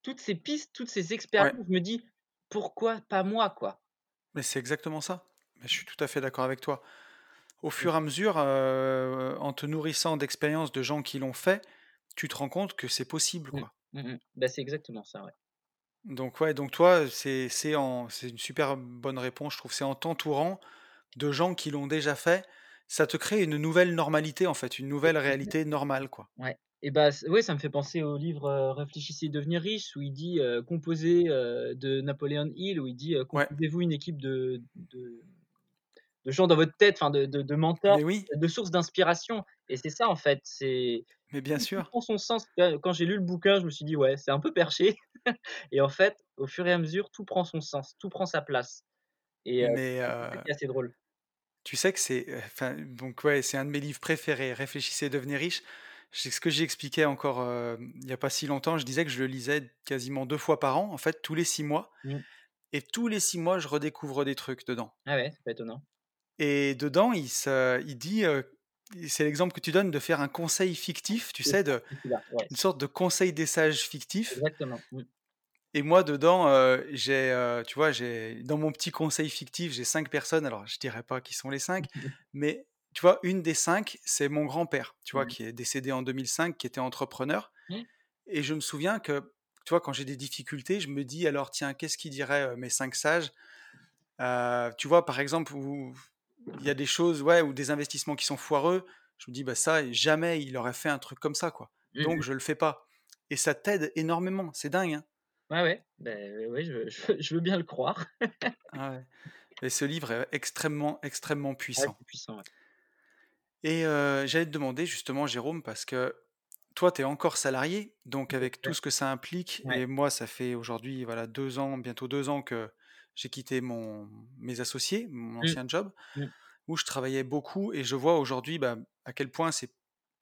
toutes ces pistes, toutes ces expériences, ouais, je me dis: «Pourquoi pas moi, quoi?» mais c'est exactement ça. Je suis tout à fait d'accord avec toi. Au Mmh. fur et à mesure, heu, en te nourrissant d'expériences de gens qui l'ont fait, tu te rends compte que c'est possible, quoi. Mmh. Bah, c'est exactement ça, ouais. Donc ouais, donc toi, c'est une super bonne réponse, je trouve. C'est en t'entourant de gens qui l'ont déjà fait, ça te crée une nouvelle normalité, en fait, une nouvelle réalité normale, quoi. Ouais et bah, c ouais, ça me fait penser au livre, heu, Réfléchissez et devenir riche où il dit, heu, composez, heu, de Napoléon Hill où il dit, Ouais, «Composez-vous une équipe de de de gens dans votre tête, enfin de de de mentors, oui, de sources d'inspiration» et c'est ça en fait, c'est mais bien sûr, prend son sens. Quand j'ai lu le bouquin, je me suis dit: «Ouais, c'est un peu perché» <laughs> et en fait, au fur et à mesure, tout prend son sens, tout prend sa place et mais c'est est assez drôle. tu sais que c'est, enfin, donc ouais, c'est un de mes livres préférés, Réfléchissez devenez riche. C'est ce que j'expliquais encore, hem, il y a pas si longtemps, je disais que je le lisais quasiment 2 fois par an, en fait, tous les 6 mois Mmh. et tous les 6 mois, je redécouvre des trucs dedans. Ah ouais, c'est pas étonnant. Et dedans, il se il dit, c'est l'exemple que tu donnes de faire un conseil fictif, tu sais, de ouais, une sorte de conseil des sages fictif exactement. Mmh. et moi dedans, j'ai, tu vois, j'ai dans mon petit conseil fictif, j'ai 5 personnes, alors je dirais pas qui sont les 5, <laughs> mais tu vois, une des 5, c'est mon grand-père, tu vois, Mmh. qui est décédé en 2005, qui était entrepreneur Mmh. et je me souviens que, tu vois, quand j'ai des difficultés, je me dis: «Alors tiens, qu'est-ce qu'ils diraient, heu, mes 5 sages?» Tu vois, par exemple, où il y a des choses, ouais, ou des investissements qui sont foireux, je me dis: «Bah, ça, jamais il aurait fait un truc comme ça, quoi. Mmh Donc je le fais pas» et ça t'aide énormément, c'est dingue, hein? Ouais, ouais, beh, oui, je je je veux bien le croire. <laughs> Ah ouais et ce livre est extrêmement, extrêmement Ouais, puissant ouais. et j'allais te demander justement, Jérôme, parce que toi, tu es encore salarié, donc avec tout ce que ça implique Ouais. et moi, ça fait aujourd'hui, voilà, 2 ans, bientôt 2 ans que j'ai quitté mon mes associés, mon Mmh. ancien job. Mmh. Où je travaillais beaucoup et je vois aujourd'hui, bah, à quel point c'est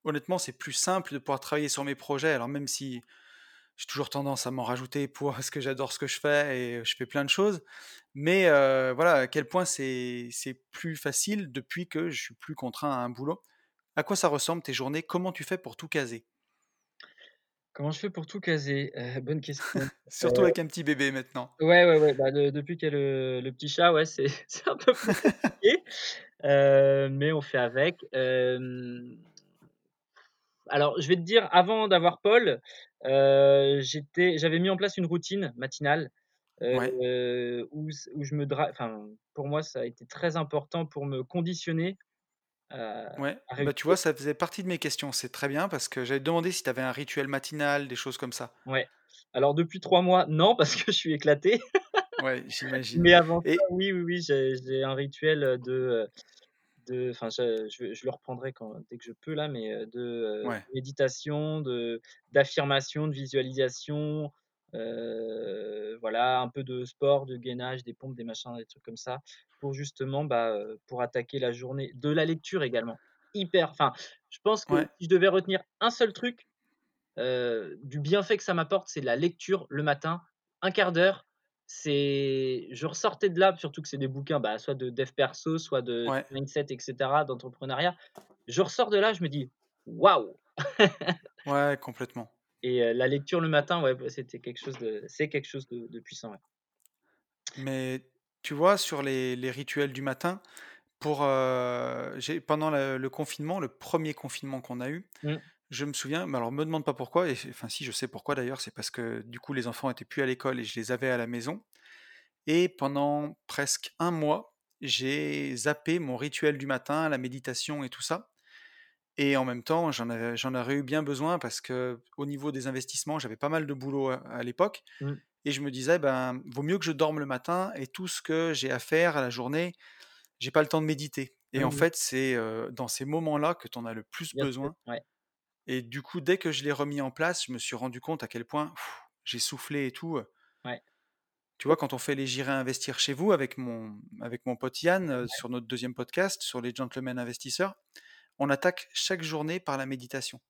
honnêtement, c'est plus simple de pouvoir travailler sur mes projets. Alors même si j'ai toujours tendance à m'en rajouter pour <laughs> parce que j'adore ce que je fais et je fais plein de choses. Mais heu, voilà, à quel point c'est c'est plus facile depuis que je suis plus contraint à un boulot. À quoi ça ressemble tes journées? Comment tu fais pour tout caser? Comment je fais pour tout caser? Heu, bonne question. Heu, <laughs> Surtout avec un petit bébé maintenant. ouais, ouais, ouais, bah, de depuis qu'il y a le le petit chat, ouais, c'est <laughs> c'est un peu plus <laughs> compliqué, heu, mais on fait avec. Hem, alors je vais te dire, avant d'avoir Paul, heu, j'étais j'avais mis en place une routine matinale, Ouais, heu, où s où je me dra enfin, pour moi, ça a été très important pour me conditionner à ouais. Bah, tu vois, ça faisait partie de mes questions. C'est très bien parce que j'allais te demander si tu avais un rituel matinal, des choses comme ça. Ouais. Alors depuis 3 mois, non, parce que je suis éclaté. Ouais, <laughs> j'imagine Mais avant ça, oui, oui, oui, j'ai un rituel, de, de enfin, je je je le reprendrai quand dès que je peux là, mais, heu, de, ouais, méditation, de d'affirmation, de visualisation, heu, voilà, un peu de sport, de gainage, des pompes, des machins, des trucs comme ça, pour justement, bah, pour attaquer la journée. De la lecture également, hyper enfin, je pense que ouais. si je devais retenir un seul truc, du bienfait que ça m'apporte, c'est la lecture le matin, un quart d'heure. C'est je ressortais de là, surtout que c'est des bouquins, bah, soit de dev perso, soit de Ouais, mindset et cetera, d'entrepreneuriat. Je ressors de là, je me dis: «Waouh!» <laughs> Ouais, complètement. Et la lecture le matin, ouais, bah, c'était quelque chose de c'est quelque chose de de puissant, ouais. Mais tu vois, sur les les rituels du matin, pour, j'ai pendant le le confinement, le premier confinement qu'on a eu, Mmh, je me souviens mais alors me demande pas pourquoi et enfin si, je sais pourquoi d'ailleurs, c'est parce que du coup les enfants étaient plus à l'école et je les avais à la maison et pendant presque un mois, j'ai zappé mon rituel du matin, la méditation et tout ça et en même temps, j'en avais j'en aurais eu bien besoin parce que au niveau des investissements, j'avais pas mal de boulot à à l'époque mmh. Et je me disais: «Ben, vaut mieux que je dorme le matin et tout ce que j'ai à faire à la journée, j'ai pas le temps de méditer» et Mmh en mh. fait, c'est, dans ces moments-là que tu en as le plus Bien besoin ouais, et du coup, dès que je l'ai remis en place, je me suis rendu compte à quel point j'ai soufflé et tout, ouais. Tu vois, quand on fait les «J'irai investir chez vous» avec mon avec mon pote Yann, sur notre deuxième podcast, sur les gentlemen investisseurs, on attaque chaque journée par la méditation.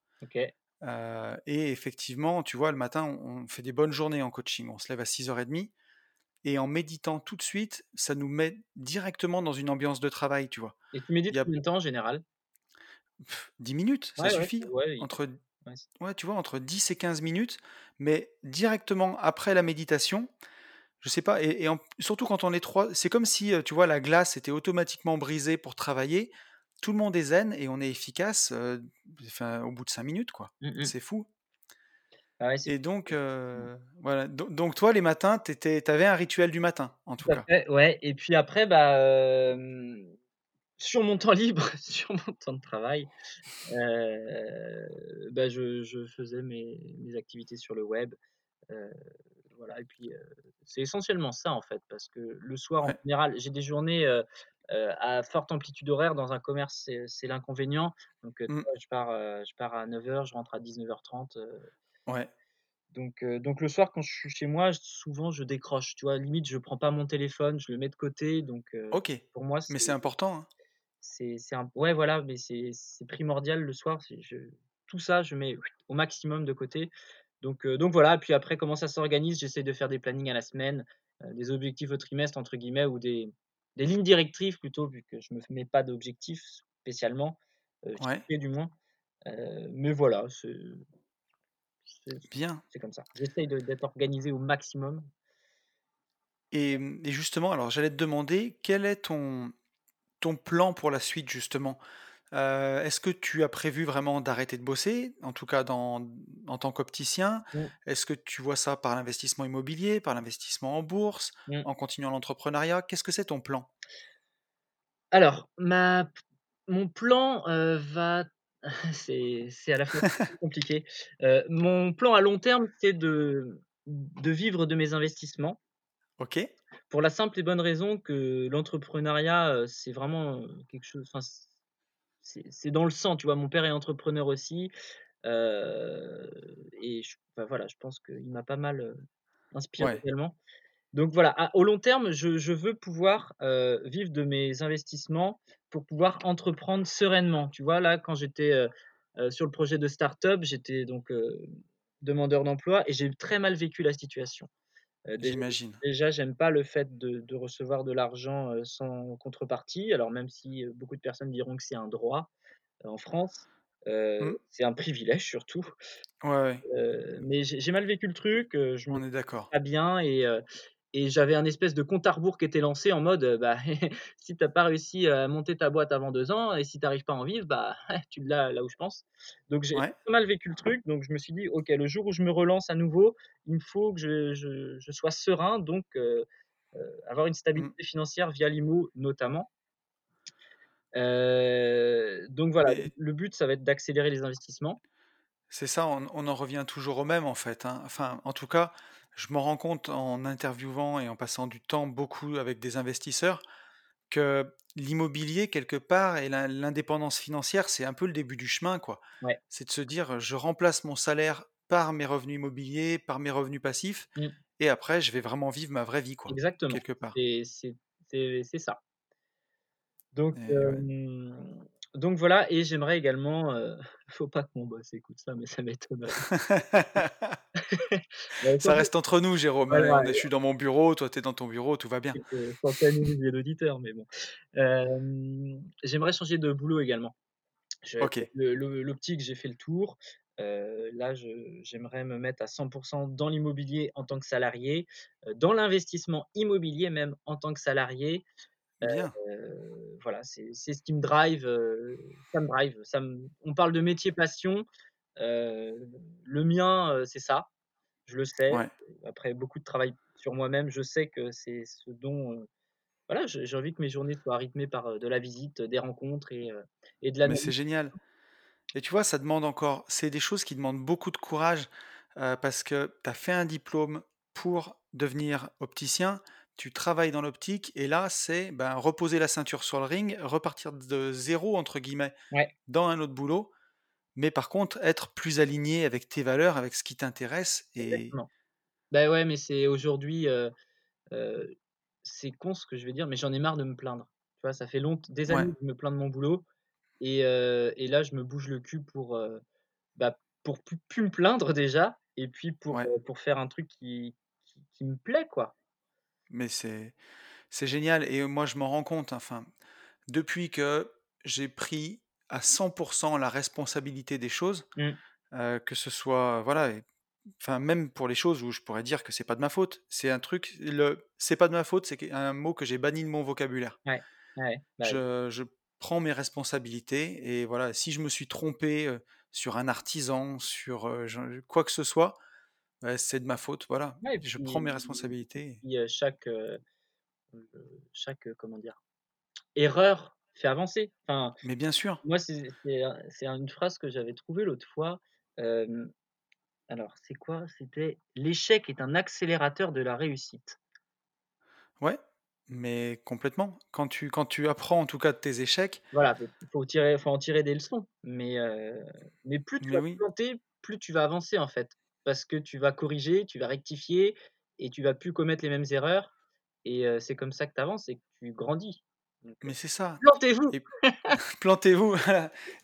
Et effectivement, tu vois, le matin, on on fait des bonnes journées en coaching. On se lève à 6:30 et en méditant tout de suite, ça nous met directement dans une ambiance de travail, tu vois? Et tu médites a combien de temps en général? 10 minutes, ça Ouais, suffit. ouais, Entre ouais, tu vois, entre 10 et 15 minutes, mais directement après la méditation, je sais pas et et en surtout quand on est 3, c'est comme si, tu vois, la glace était automatiquement brisée pour travailler. Tout le monde est zen et on est efficace, enfin, au bout de 5 minutes, quoi. mmh mh. C'est fou. Ah ouais, Et donc mmh. voilà, don donc toi, les matins, tu avais un rituel du matin, en tout cas? fait, ouais et puis après, bah, sur mon temps libre, <laughs> sur mon temps de travail, bah, je je faisais mes mes activités sur le web, voilà et puis, c'est essentiellement ça, en fait, parce que le soir, en général, j'ai des journées, heu, à forte amplitude horaire. Dans un commerce, c'est l'inconvénient. Donc, tu Mmh. je pars, heu, je pars à 9:00, je rentre à 19:30, heu, Ouais. donc donc le soir, quand je suis chez moi, souvent, je décroche, tu vois? Limite, je prends pas mon téléphone, je le mets de côté, donc OK. pour moi, Mais c'est important, hein? c'est c'est un ouais, voilà, mais c'est c'est primordial le soir, je tout ça, je mets au maximum de côté. Donc donc voilà, puis après comment ça s'organise, j'essaie de faire des plannings à la semaine, des «objectifs au trimestre» entre guillemets ou des des lignes directrices plutôt vu que je me mets pas d'objectifs spécialement, Ouais, du moins. Mais voilà, c'est c'est bien. c'est comme ça. J'essaye de d'être organisé au maximum. Et mmh et justement, alors j'allais te demander, quel est ton ton plan pour la suite, justement? Heu, est-ce que tu as prévu vraiment d'arrêter de bosser? En tout cas dans en tant qu'opticien? Mmh, Est-ce que tu vois ça par l'investissement immobilier, par l'investissement en bourse, mmh. en continuant l'entrepreneuriat? Qu'est-ce que c'est ton plan? Alors ma mon plan, heu, va <laughs> c'est à la fois compliqué. Heu, mon plan à long terme, c'est de de vivre de mes investissements. OK, Pour la simple et bonne raison que l'entrepreneuriat, c'est vraiment, quelque chose enfin, c'est dans le sang, tu vois? Mon père est entrepreneur aussi, et je voilà, je pense qu'il m'a pas mal, inspiré ouais, également. Donc voilà, à au long terme, je je veux pouvoir, vivre de mes investissements pour pouvoir entreprendre sereinement. Tu vois? Là, quand j'étais, sur le projet de start-up, j'étais donc, demandeur d'emploi et j'ai très mal vécu la situation. Heu, déj j'imagine. déjà, j'aime pas le fait de de recevoir de l'argent, heu, sans contrepartie. Alors même si, heu, beaucoup de personnes diront que c'est un droit, en France, Mmh. c'est un privilège surtout. Ouais, mais j'ai j'ai mal vécu le truc, je me on est d'accord. pas bien et et j'avais un espèce de compte à rebours qui était lancé en mode, heu, bah, <laughs> si tu as pas réussi à monter ta boîte avant 2 ans et si tu arrives pas à en vivre, bah, <laughs> tu l'as là où je pense. Donc j'ai Ouais, pas mal vécu le truc, donc je me suis dit: «OK, le jour où je me relance à nouveau, il me faut que je je je sois serein», donc heu, avoir une mmh, stabilité financière via l'IMO notamment. Donc voilà, le but, ça va être d'accélérer les investissements. c'est ça, on on en revient toujours au même, en fait, hein. Enfin, en tout cas, je m'en rends compte en interviewant et en passant du temps beaucoup avec des investisseurs que l'immobilier, quelque part et l'in l'indépendance financière, c'est un peu le début du chemin, quoi. Ouais. C'est de se dire: «Je remplace mon salaire par mes revenus immobiliers, par mes revenus passifs Mmh. et après je vais vraiment vivre ma vraie vie, quoi», Exactement, quelque part. c'est ça. Donc ouais. donc voilà et j'aimerais également, heu, <laughs> faut pas que mon boss écoute ça, mais ça m'étonnerait. <laughs> Ça reste entre nous, Jérôme, voilà, je suis dans mon bureau, toi tu es dans ton bureau, tout va bien. ou milliers d'auditeurs, mais bon. J'aimerais changer de boulot également. L'optique, j'ai fait le tour, Heu, là, j'aimerais me mettre à 100% dans l'immobilier en tant que salarié, heu, dans l'investissement immobilier même en tant que salarié. Bien, Heu, voilà, c'est c'est ce qui me drive, ça me drive, ça me on parle de métier passion, le mien, c'est ça, je le sais. ouais. Après beaucoup de travail sur moi-même, je sais que c'est ce dont, voilà, j'ai envie que mes journées soient rythmées par, de la visite, des rencontres et et de Mais c'est génial. Et tu vois, ça demande encore c'est des choses qui demandent beaucoup de courage, parce que tu as fait un diplôme pour devenir opticien, tu travailles dans l'optique et là, c'est, ben, reposer la ceinture sur le ring, repartir de «0» entre guillemets Ouais, dans un autre boulot, mais par contre être plus aligné avec tes valeurs, avec ce qui t'intéresse et exactement. Bah, ouais, mais c'est aujourd'hui, c'est con ce que je vais dire, mais j'en ai marre de me plaindre. Tu vois? Ça fait longt des ouais, années que je me plains de mon boulot et et là, je me bouge le cul pour, bah, pour plus plus me plaindre déjà et puis pour, ouais, pour faire un truc qui qui qui me plaît, quoi. mais c'est c'est génial et moi je m'en rends compte, enfin, depuis que j'ai pris à 100% la responsabilité des choses, Mmh. Heu, que ce soit voilà enfin même pour les choses où je pourrais dire que c'est pas de ma faute. C'est un truc le «c'est pas de ma faute», c'est un mot que j'ai banni de mon vocabulaire. Ouais, ouais, bah. Je je prends mes responsabilités et voilà, si je me suis trompé, heu, sur un artisan, sur, je quoi que ce soit, bah, c'est de ma faute, voilà. Je prends mes responsabilités puis, chaque, chaque, comment dire? Erreur fait avancer. Enfin, mais bien sûr, moi, c'est une phrase que j'avais trouvée l'autre fois, alors c'est quoi? C'était: «L'échec est un accélérateur de la réussite». ouais, mais complètement. Quand tu quand tu apprends en tout cas de tes échecs, Voilà, faut faut tirer faut en tirer des leçons, mais mais plus tu mais vas oui, planter, plus tu vas avancer, en fait. Parce que tu vas corriger, tu vas rectifier et tu vas plus commettre les mêmes erreurs et c'est comme ça que tu avances et que tu grandis. Mais c'est ça plantez-vous! et <laughs> <laughs> Plantez-vous,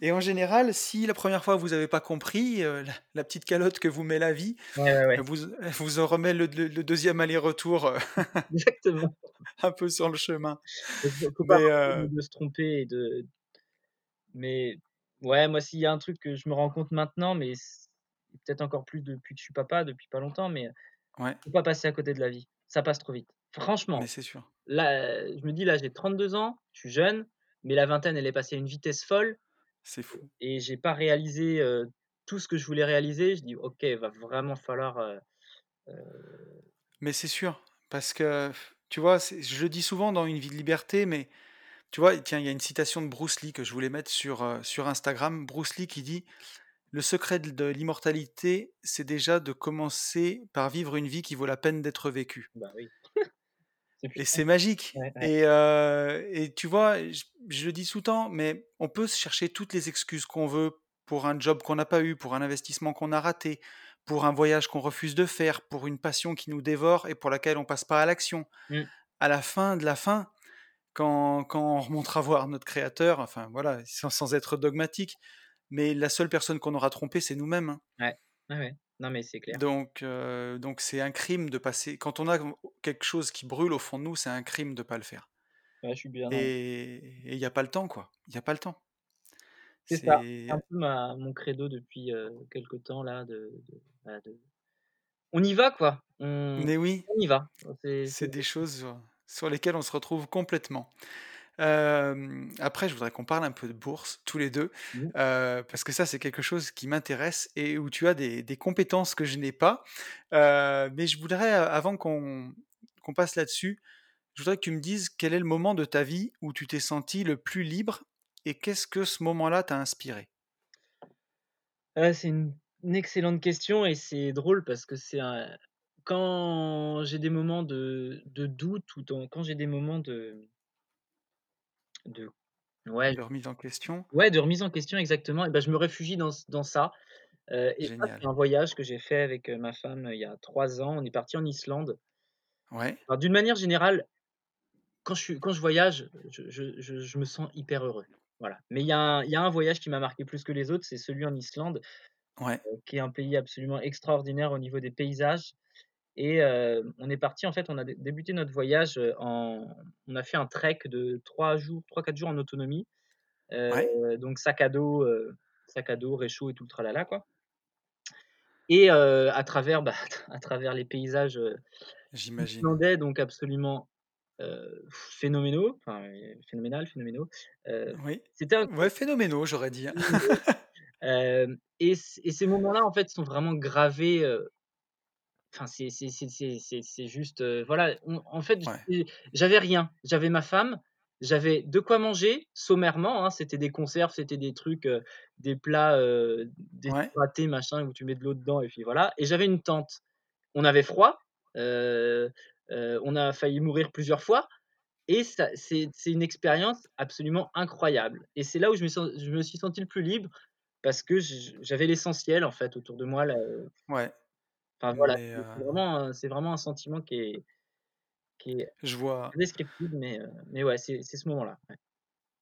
et en général, si la première fois vous avez pas compris, la la petite calotte que vous met la vie, Ouais, ouais, ouais, elle vous vous en remet le le le 2 aller-retour, <laughs> exactement. un peu sur le chemin. Il faut pas de se tromper et de mais ouais, moi, s'il y a un truc que je me rends compte maintenant, mais peut-être encore plus depuis que je suis papa, depuis pas longtemps, mais ouais, faut pas passer à côté de la vie. Ça passe trop vite. Mais Franchement. c'est sûr, Là, je me dis: «Là, j'ai 32 ans, je suis jeune, mais la vingtaine, elle est passée à une vitesse folle c'est fou. et j'ai pas réalisé, tout ce que je voulais réaliser». Je dis: «OK, va vraiment falloir, heu heu» Mais c'est sûr, parce que tu vois, je le dis souvent dans Une vie de liberté, mais tu vois, tiens, il y a une citation de Bruce Lee que je voulais mettre sur, sur Instagram. Bruce Lee qui dit: «Le secret de l'immortalité, c'est déjà de commencer par vivre une vie qui vaut la peine d'être vécue». bah, oui, Et c'est magique Ouais, ouais. et et tu vois, je je le dis tout le temps, mais on peut se chercher toutes les excuses qu'on veut pour un job qu'on n'a pas eu, pour un investissement qu'on a raté, pour un voyage qu'on refuse de faire, pour une passion qui nous dévore et pour laquelle on passe pas à l'action. Mmh. À la fin de la fin, quand quand on remontera voir notre créateur, enfin voilà, sans sans être dogmatique, mais la seule personne qu'on aura trompée, c'est nous-mêmes, hein. Ouais. Ouais, ouais. Non, mais c'est clair. Donc heu, donc c'est un crime de passer quand on a quelque chose qui brûle au fond de nous, c'est un crime de pas le faire. Ouais, je suis bien Et il y a pas le temps, quoi. Il y a pas le temps. c'est ça, c'est un peu ma mon credo depuis, heu, quelque temps là de de bah, de on y va quoi, on mais oui, on y va. C'est c'est c'est des choses sur sur lesquelles on se retrouve complètement. Après, je voudrais qu'on parle un peu de bourse, tous les 2, mmh, parce que ça, c'est quelque chose qui m'intéresse et où tu as des des compétences que je n'ai pas. Mais je voudrais, avant qu'on passe là-dessus, je voudrais que tu me dises quel est le moment de ta vie où tu t'es senti le plus libre et qu'est-ce que ce moment-là t'a inspiré? heu, c'est une une excellente question et c'est drôle parce que c'est quand j'ai des moments de de doute ou dans quand j'ai des moments de de ouais, De remise en question? ouais, de remise en question exactement et bah, je me réfugie dans dans ça, heu et ça, c'est un voyage que j'ai fait avec, heu, ma femme, heu, il y a 3 ans. On est partis en Islande. Ouais, Alors d'une manière générale, quand je suis quand je voyage, je je je je me sens hyper heureux, voilà. Mais il y a un il y a un voyage qui m'a marqué plus que les autres, c'est celui en Islande, ouais, heu, qui est un pays absolument extraordinaire au niveau des paysages et heu, on est partis en fait, on a dé débuté notre voyage, heu, en on a fait un trek de 3 jours, trois quatre jours en autonomie, ouais, donc sac à dos, sac à dos, réchaud et tout le tralala, quoi et à travers, bah, <laughs> à travers les paysages, J'imagine. islandais donc absolument, phénoménaux, enfin, phénoménal, phénoménaux, Oui. c'était Ouais, phénoménaux, j'aurais dit, hein. Et et ces moments-là, en fait, sont vraiment gravés, enfin, c'est c'est c'est c'est c'est c'est juste, voilà, on en fait, Ouais. j'avais rien. J'avais ma femme, j'avais de quoi manger, sommairement, hein, c'était des conserves, c'était des trucs, des plats, heu, Ouais. déshydratés, machin, où tu mets de l'eau dedans et puis voilà et j'avais une tente. On avait froid, on a failli mourir plusieurs fois et ça c'est c'est une expérience absolument incroyable et c'est là où je me sen je me suis senti le plus libre parce que j j'avais l'essentiel, en fait, autour de moi, là, Ouais. Enfin, voilà, c'est vraiment, un sentiment qui est qui est je vois. indescriptible mais, mais ouais, c'est ce moment-là, ouais.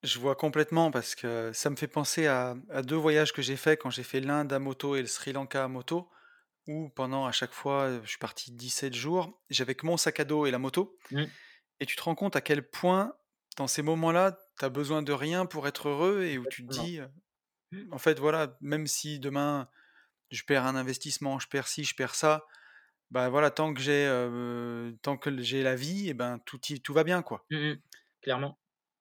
je vois complètement parce que ça me fait penser à à 2 voyages que j'ai faits quand j'ai fait l'Inde à moto et le Sri Lanka à moto, où pendant à chaque fois, je suis parti 17 jours, j'avais que mon sac à dos et la moto Mmh, et tu te rends compte à quel point, dans ces moments-là, tu as besoin de rien pour être heureux et où tu te dis, heu: «En fait, voilà, même si demain je perds un investissement, je perds ci, je perds ça, bah, voilà, tant que j'ai, tant que j'ai la vie et ben, tout y tout va bien, quoi». Mmh mh. Clairement,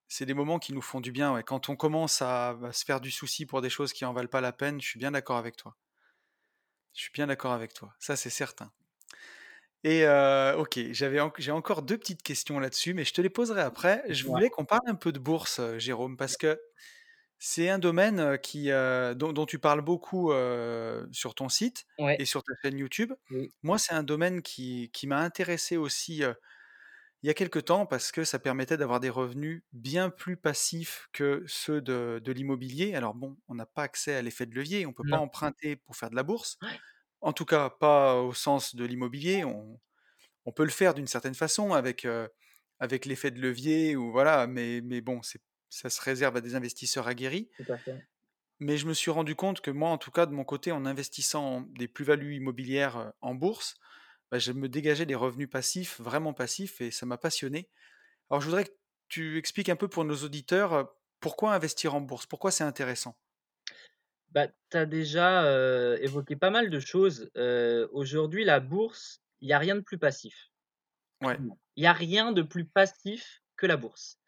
C'est des moments qui nous font du bien, ouais. Quand on commence à à se faire du souci pour des choses qui en valent pas la peine, je suis bien d'accord avec toi. Je suis bien d'accord avec toi, ça c'est certain. Et OK, j'avais j'ai encore 2 petites questions là-dessus, mais je te les poserai après. Je voulais qu'on parle un peu de bourse, Jérôme, parce que c'est un domaine, qui, dont dont tu parles beaucoup, sur ton site Ouais, et sur ta chaîne YouTube. oui, Moi, c'est un domaine qui qui m'a intéressé aussi, il y a quelque temps parce que ça permettait d'avoir des revenus bien plus passifs que ceux de de l'immobilier. Alors bon, on n'a pas accès à l'effet de levier, on peut pas emprunter pour faire de la bourse. ouais, En tout cas, pas au sens de l'immobilier. On on peut le faire d'une certaine façon avec, avec l'effet de levier ou voilà, mais mais bon, c'est ça se réserve à des investisseurs aguerris. tout à fait. Mais je me suis rendu compte que moi, en tout cas, de mon côté, en investissant des plus-values immobilières, en bourse, bah, je me dégageais des revenus passifs, vraiment passifs et ça m'a passionné. Alors je voudrais que tu expliques un peu pour nos auditeurs, pourquoi investir en bourse? Pourquoi c'est intéressant? Bah, tu as déjà, évoqué pas mal de choses. Aujourd'hui, la bourse, il y a rien de plus passif, Ouais. Il y a rien de plus passif que la bourse.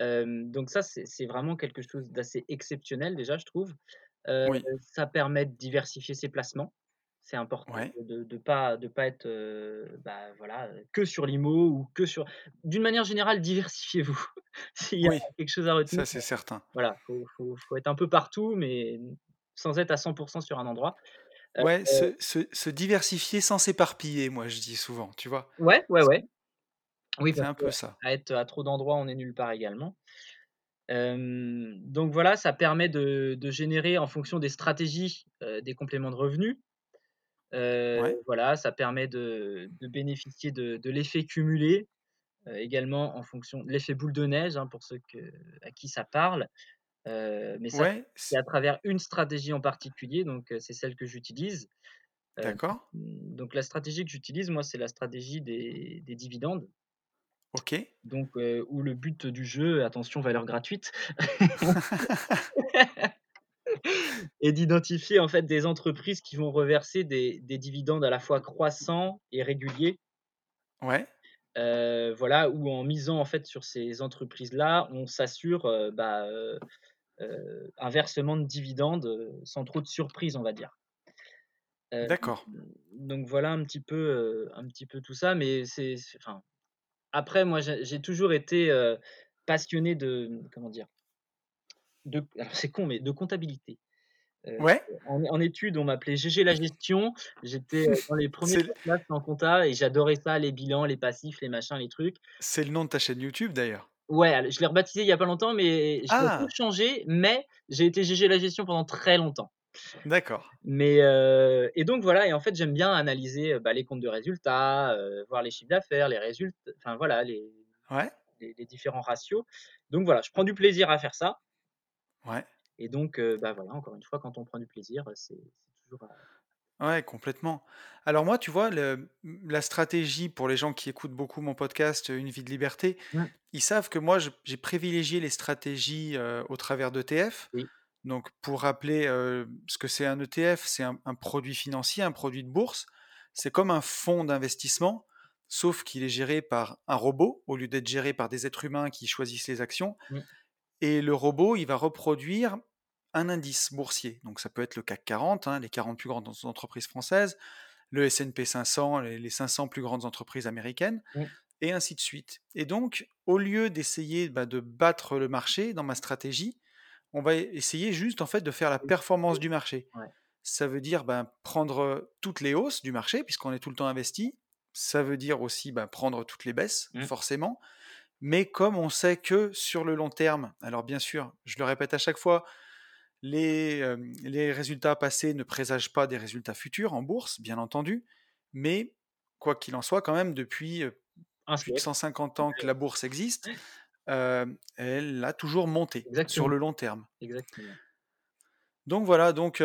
Donc ça, c'est vraiment quelque chose d'assez exceptionnel déjà, je trouve. Oui, ça permet de diversifier ses placements. C'est important ouais, de de pas de pas être, bah, voilà, que sur l'IMO ou que sur d'une manière générale, diversifiez-vous. <laughs> S'il y a oui, quelque chose à retenir, ça c'est certain. voilà, faut faut faut être un peu partout, mais sans être à 100 sur un endroit. Ouais, se se se diversifier sans s'éparpiller, moi je dis souvent, tu vois? ouais, ouais, ouais. Oui, c'est un peu ça. qu'à être à trop d'endroits, on est nulle part également. Donc voilà, ça permet de de générer en fonction des stratégies, des compléments de revenus. Ouais, voilà, ça permet de de bénéficier de de l'effet cumulé, également en fonction de l'effet boule de neige, hein, pour ceux que à qui ça parle. Mais ça, ouais, c'est à travers une stratégie en particulier, donc c'est celle que j'utilise. D'accord, donc la stratégie que j'utilise, moi, c'est la stratégie des des dividendes, OK. donc où le but du jeu, attention valeur gratuite, <laughs> est d'identifier en fait des entreprises qui vont reverser des des dividendes à la fois croissants et réguliers. Ouais, voilà, où en misant en fait sur ces entreprises-là, on s'assure, heu, bah, un versement de dividendes, sans trop de surprise, on va dire. D'accord. donc voilà un petit peu, un petit peu tout ça, mais c'est enfin, après moi j'ai j'ai toujours été, passionné de, comment dire? De alors c'est con, mais de comptabilité. Ouais, en en études, on m'appelait GG la gestion. J'étais, dans les 1ers c'est de l la classe en compta et j'adorais ça, les bilans, les passifs, les machins, les trucs. c'est le nom de ta chaîne YouTube d'ailleurs? Ouais, je l'ai rebaptisé il y a pas longtemps, mais peu Ah! changé, mais j'ai été GG la gestion pendant très longtemps. D'accord. Mais, heu et donc voilà et en fait, j'aime bien analyser, heu, bah, les comptes de résultats, heu, voir les chiffres d'affaires, les résult enfin voilà, les Ouais, les les différents ratios. Donc voilà, je prends du plaisir à faire ça ouais, et donc, bah, voilà, encore une fois, quand on prend du plaisir, c'est toujours, ouais, complètement. Alors moi, tu vois, le la stratégie pour les gens qui écoutent beaucoup mon podcast, Une vie de liberté, mmh, ils savent que moi j'ai privilégié les stratégies, au travers d'ETF. oui, Donc pour rappeler, ce que c'est un ETF, c'est un un produit financier, un produit de bourse. C'est comme un fonds d'investissement, sauf qu'il est géré par un robot, au lieu d'être géré par des êtres humains qui choisissent les actions Mmh. et le robot, il va reproduire un indice boursier. Donc ça peut être le CAC 40, hein, les 40 plus grandes entreprises françaises, le S&P 500, les les 500 plus grandes entreprises américaines Mmh. et ainsi de suite. Et donc, au lieu d'essayer, bah, de battre le marché dans ma stratégie, on va essayer juste, en fait, de faire la performance du marché. Ouais. Ça veut dire, ben, prendre, toutes les hausses du marché puisqu'on est tout le temps investi. Ça veut dire aussi, bah, prendre toutes les baisses, Mmh. forcément. Mais comme on sait que sur le long terme alors bien sûr, je le répète à chaque fois, les, résultats passés ne présagent pas des résultats futurs en bourse, bien entendu. Mais quoi qu'il en soit, quand même, depuis, plus de siècle. 150 ans que la bourse existe, elle a toujours monté sur le long terme. exactement. Donc voilà, donc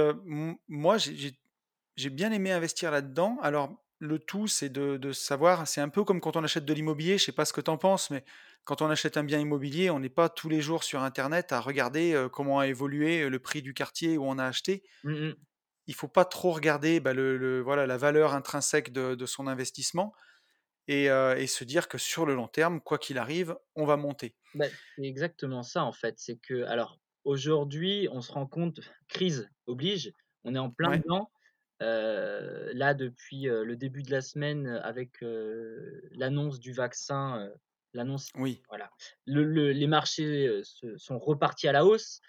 moi j'ai bien aimé investir là-dedans. Alors le tout, c'est de de savoir c'est un peu comme quand on achète de l'immobilier, je sais pas ce que tu en penses, mais quand on achète un bien immobilier, on n'est pas tous les jours sur internet à regarder, comment a évolué, le prix du quartier où on a acheté. Mmh mh. Il faut pas trop regarder, bah, le le voilà, la valeur intrinsèque de de son investissement et se dire que sur le long terme, quoi qu'il arrive, on va monter. Bah, c'est exactement ça, en fait. C'est que alors aujourd'hui, on se rend compte crise oblige, on est en plein Ouais, dedans. Là, depuis, le début de la semaine, avec, l'annonce du vaccin, l'annonce oui, voilà, le le les marchés, se sont repartis à la hausse,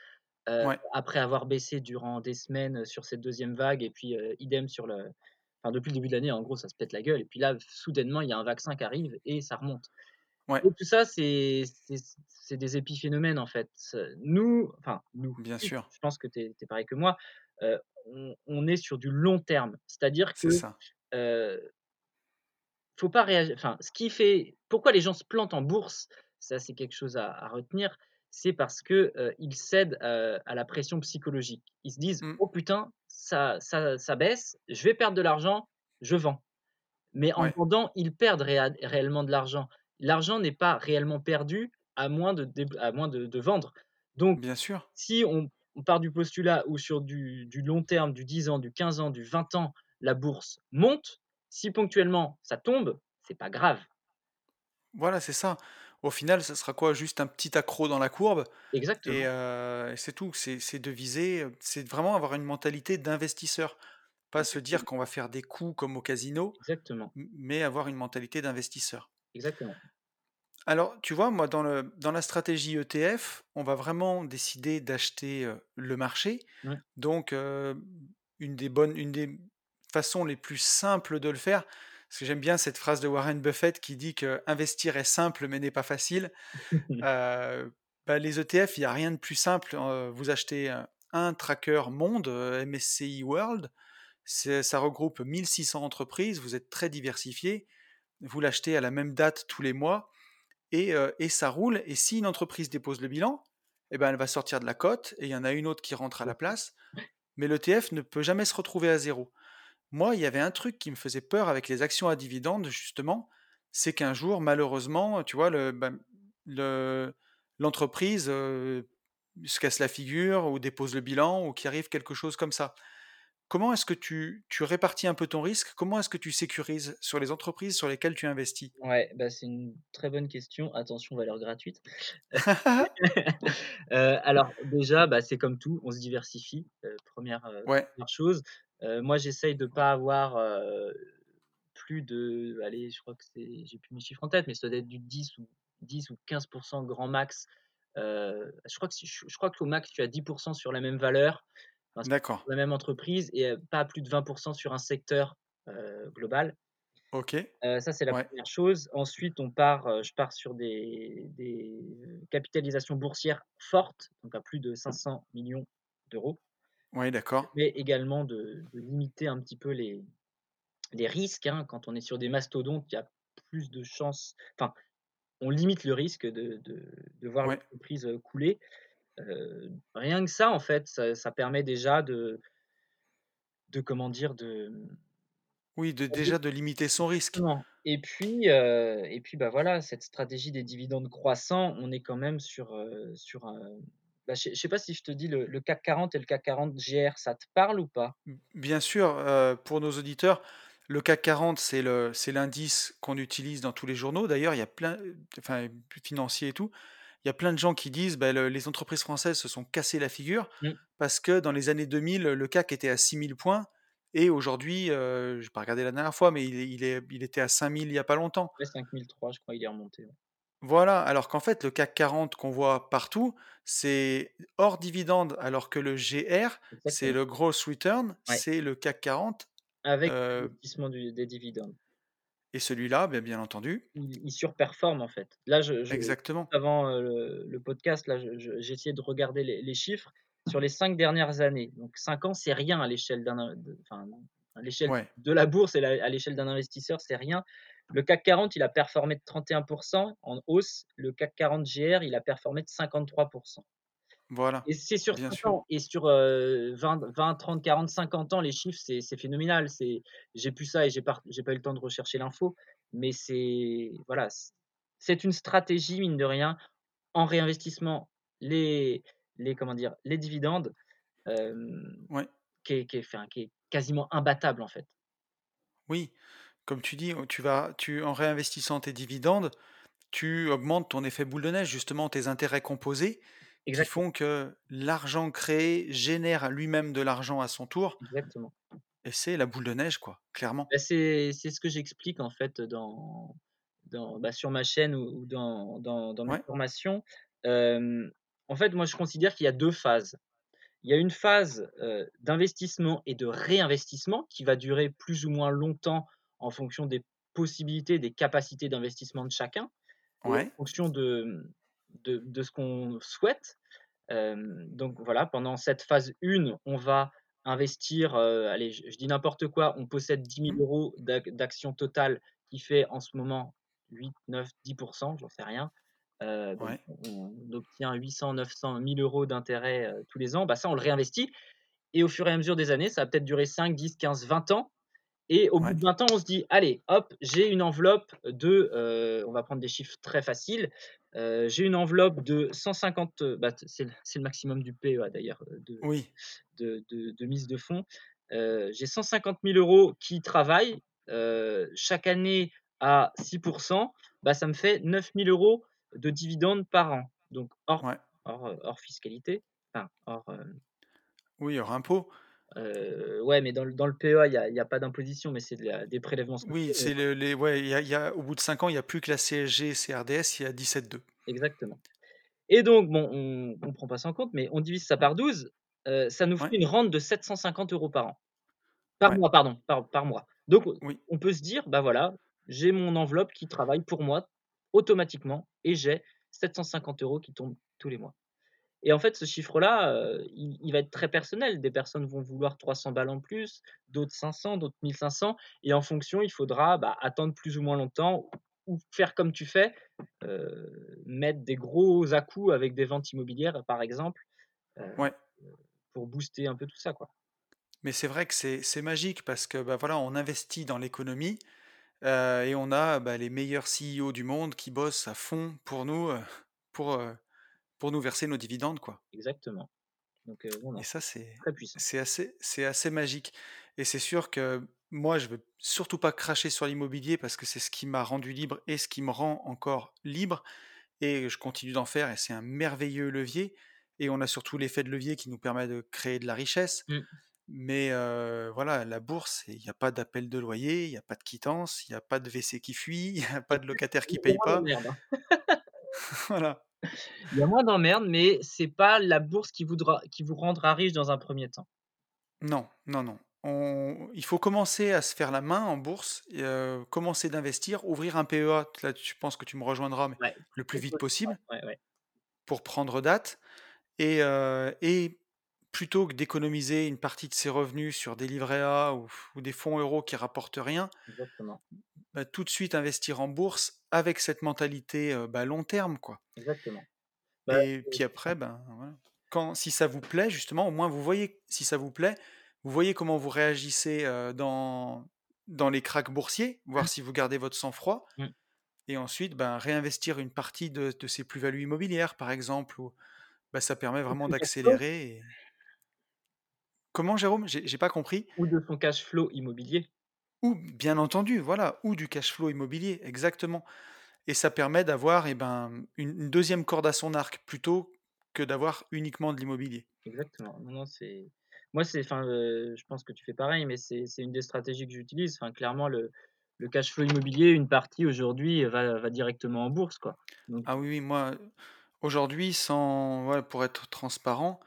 ouais, après avoir baissé durant des semaines, sur cette deuxième vague et puis, idem sur le enfin, depuis le début de l'année, en gros, ça se pète la gueule et puis là, soudainement, il y a un vaccin qui arrive et ça remonte. ouais, Et tout ça, c'est des épiphénomènes, en fait. Nous, enfin nous, bien sûr, je pense que tu es pareil que moi, heu, on on est sur du long terme. C'est-à-dire que, c'est ça. heu, faut pas réagi enfin, ce qui fait pourquoi les gens se plantent en bourse, ça, c'est quelque chose à à retenir, c'est parce que, heu, ils cèdent, heu, à la pression psychologique. Ils se disent: Mmh, «Oh putain, ça ça ça baisse, je vais perdre de l'argent, je vends». Mais en ouais, vendant, ils perdent réellement de l'argent. L'argent n'est pas réellement perdu à moins de à moins de de vendre. Donc bien sûr. si on on part du postulat où sur du du long terme, du 10 ans, du 15 ans, du 20 ans, la bourse monte, si ponctuellement ça tombe, c'est pas grave. Voilà, c'est ça. Au final, ça sera quoi? Juste un petit accroc dans la courbe? Et Exactement, et c'est tout. C'est de viser, c'est vraiment avoir une mentalité d'investisseur. Pas se dire qu'on va faire des coups comme au casino, exactement, mais avoir une mentalité d'investisseur. exactement. Alors, tu vois, moi, dans le dans la stratégie ETF, on va vraiment décider d'acheter, heu, le marché. Donc, heu, une des bonnes une des façons les plus simples de le faire, parce que j'aime bien cette phrase de Warren Buffett qui dit que «Investir est simple mais n'est pas facile». Heu, <laughs> bah, les ETF, il y a rien de plus simple, heu, vous achetez, heu, un tracker monde, MSCI World, ça regroupe 1 600 entreprises, vous êtes très diversifiés, vous l'achetez à la même date tous les mois et et ça roule et si une entreprise dépose le bilan, et ben, elle va sortir de la cote et il y en a une autre qui rentre à la place, mais l'ETF ne peut jamais se retrouver à zéro. Moi, il y avait un truc qui me faisait peur avec les actions à dividendes justement, c'est qu'un jour malheureusement, tu vois, le, ben, le l'entreprise, se casse la figure ou dépose le bilan ou qu'il arrive quelque chose comme ça. Comment est-ce que tu tu répartis un peu ton risque? Comment est-ce que tu sécurises sur les entreprises sur lesquelles tu investis? Ouais, bah, c'est une très bonne question. Attention, valeur gratuite. Heu, <laughs> <laughs> alors déjà, bah, c'est comme tout, on se diversifie, heu, 1re, heu, Ouais, 1 chose. Heu, moi, j'essaye de pas avoir, heu, plus de allez, je crois que c'est j'ai plus mes chiffres en tête, mais ça doit être du 10 ou 10 ou 15% grand max. Heu, je crois que je crois qu'au max, tu as 10% sur la même valeur, enfin, sur d'accord. la même entreprise et pas plus de 20% sur un secteur, global. OK. Ça, c'est la Ouais, première chose. Ensuite, on part, je pars sur des des, capitalisations boursières fortes, donc à plus de 500 000 000 ouais, d'accord. mais également de de limiter un petit peu les les risques, hein. Quand on est sur des mastodontes, il y a plus de chances enfin, on limite le risque de de de voir Ouais. l'entreprise, heu, couler. Heu, rien que ça, en fait, ça ça permet déjà de de comment dire? De, Oui, de déjà de limiter son risque. Exactement et puis, heu et puis, bah, voilà, cette stratégie des dividendes croissants, on est quand même sur, sur, heu, Bah, je je sais pas si je te dis le le CAC 40 et le CAC 40 GR, ça te parle ou pas? B bien sûr, heu, pour nos auditeurs, le CAC 40, c'est l'indice qu'on utilise dans tous les journaux. D'ailleurs, il y a plein, enfin, financiers et tout, il y a plein de gens qui disent: «Bah, le les entreprises françaises se sont cassées la figure Mmh. parce que dans les années 2000, le CAC était à 6000 points et aujourd'hui, heu, j'ai pas regardé la dernière fois, mais il est il est il était à 5000 il y a pas longtemps». Ouais, 5003, je crois, il est remonté, ouais. Voilà, alors qu'en fait, le CAC 40 qu'on voit partout, c'est hors dividende, alors que le GR, c'est le gross return, Ouais. c'est le CAC 40, Avec l'investissement du des dividendes. et celui-là, beh, bien entendu Il il surperforme, en fait. Là, je je exactement. avant, heu, le le podcast, là, je je j'ai essayé de regarder les les chiffres sur les 5 dernières années. Donc 5 ans, c'est rien à l'échelle d'un de enfin, à l'échelle Ouais, de la bourse et la à l'échelle d'un investisseur, c'est rien. Le CAC 40, il a performé de 31% en hausse. Le CAC 40 GR, il a performé de 53% voilà, et c'est sur bien 5 sûr. ans et sur, heu, 20-20-30-40-50 ans, les chiffres, c'est c'est phénoménal. C'est j'ai plus ça et j'ai pas j'ai pas eu le temps de rechercher l'info, mais c'est voilà, c'est une stratégie, mine de rien, en réinvestissement, les les comment dire? Les dividendes, Ouais, qui est qui est enfin, qui est quasiment imbattable, en fait. oui, comme tu dis, tu vas tu en réinvestissant tes dividendes, tu augmentes ton effet boule de neige, justement, tes intérêts composés qui Exactement, font que l'argent créé génère lui-même de l'argent à son tour exactement. et c'est la boule de neige, quoi, clairement. Bah, c'est c'est ce que j'explique, en fait, dans dans bah, sur ma chaîne ou ou dans dans dans Ouais, formations. Hem, en fait, moi, je considère qu'il y a 2 phases. Il y a une phase, d'investissement et de réinvestissement qui va durer plus ou moins longtemps en fonction des possibilités, des capacités d'investissement de chacun en fonction de, de de ce qu'on souhaite. Donc voilà, pendant cette phase 1, on va investir, allez, je je dis n'importe quoi, on possède dix mille mmh, euros d'ac d'actions Total qui fait en ce moment 8-9-10% j'en sais rien. Heu, donc ouais, on on obtient 800-900-1 000 € d'intérêt, heu, tous les ans. Bah, ça, on le réinvestit et au fur et à mesure des années, ça va peut-être durer 5-10-15-20 ans et au bout de 20 ans, on se dit: «Allez, hop, j'ai une enveloppe de», heu, on va prendre des chiffres très faciles, heu, j'ai une enveloppe de 150, heu, bah, c'est le maximum du PEA d'ailleurs, de oui, de de de mise de fonds. J'ai 150 000 € qui travaillent, chaque année à 6% bah, ça me fait 9 000 € de dividendes par an, donc hors ouais, hors, hors fiscalité, enfin hors, oui, hors impôt. Heu, ouais, mais dans le dans le PEA, il y a pas d'imposition, mais c'est de des prélèvements Oui, mais c'est le les ouais, y a il y a au bout de 5 ans, il y a plus que la CSG et CRDS, il y a 17,2. exactement. Et donc bon, on on prend pas ça en compte, mais on divise ça par 12, heu, ça nous fait une rente de 750 € par an. Par ouais, mois, pardon, par par mois. Donc on oui, on peut se dire: «Bah, voilà, j'ai mon enveloppe qui travaille pour moi automatiquement et j'ai 750 € qui tombent tous les mois». Et en fait, ce chiffre-là, heu, il il va être très personnel. Des personnes vont vouloir 300 balles en plus, d'autres 500, d'autres 1 500 et en fonction, il faudra, bah, attendre plus ou moins longtemps ou faire comme tu fais, heu, mettre des gros à-coups avec des ventes immobilières, par exemple, ouais. pour booster un peu tout ça, quoi. Mais c'est vrai que c'est magique parce que, bah, voilà, on investit dans l'économie, et on a, bah, les meilleurs CEO du monde qui bossent à fond pour nous, pour, pour nous verser nos dividendes, quoi Exactement. Donc et ça, c'est assez c'est assez magique et c'est sûr que moi, je veux surtout pas cracher sur l'immobilier parce que c'est ce qui m'a rendu libre et ce qui me rend encore libre et je continue d'en faire et c'est un merveilleux levier et on a surtout l'effet de levier qui nous permet de créer de la richesse Mmh. Mais voilà, la bourse, il y a pas d'appel de loyer, il y a pas de quittance, il y a pas de WC qui fuit, il y a pas de locataire qui <laughs> paye pas. hein. <laughs> Voilà. Il y a moins d'emmerdes, mais c'est pas la bourse qui voudra qui vous rendra riche dans un premier temps. Non, non, non. On il faut commencer à se faire la main en bourse heu, commencer d'investir, ouvrir un PEA, là, je pense que tu me rejoindras, mais Ouais, le plus vite possible Ouais, ouais, pour prendre date et heu et plutôt que d'économiser une partie de ses revenus sur des livrets A ou ou des fonds euros qui rapportent rien, bah, tout de suite investir en bourse avec cette mentalité, bah, long terme, quoi. exactement. Bah, Et puis après, ben, voilà. Quand si ça vous plaît justement, au moins vous voyez si ça vous plaît, vous voyez comment vous réagissez, dans dans les cracks boursiers, voir si vous gardez votre sang-froid mmh, et ensuite, ben, réinvestir une partie de de ces plus-values immobilières, par exemple, ou ça permet vraiment d'accélérer et Comment Jérôme? J'ai pas compris. Ou de son cash flow immobilier. Ou bien entendu, voilà, ou du cash flow immobilier, exactement et ça permet d'avoir et ben, une une 2e corde à son arc plutôt que d'avoir uniquement de l'immobilier. Exactement. Non, non, c'est moi, c'est enfin, heu, je pense que tu fais pareil, mais c'est une des stratégies que j'utilise. Enfin, clairement, le le cash flow immobilier, une partie aujourd'hui va va directement en bourse, quoi, donc Ah oui, oui, moi, aujourd'hui, sans ouais, pour être transparent,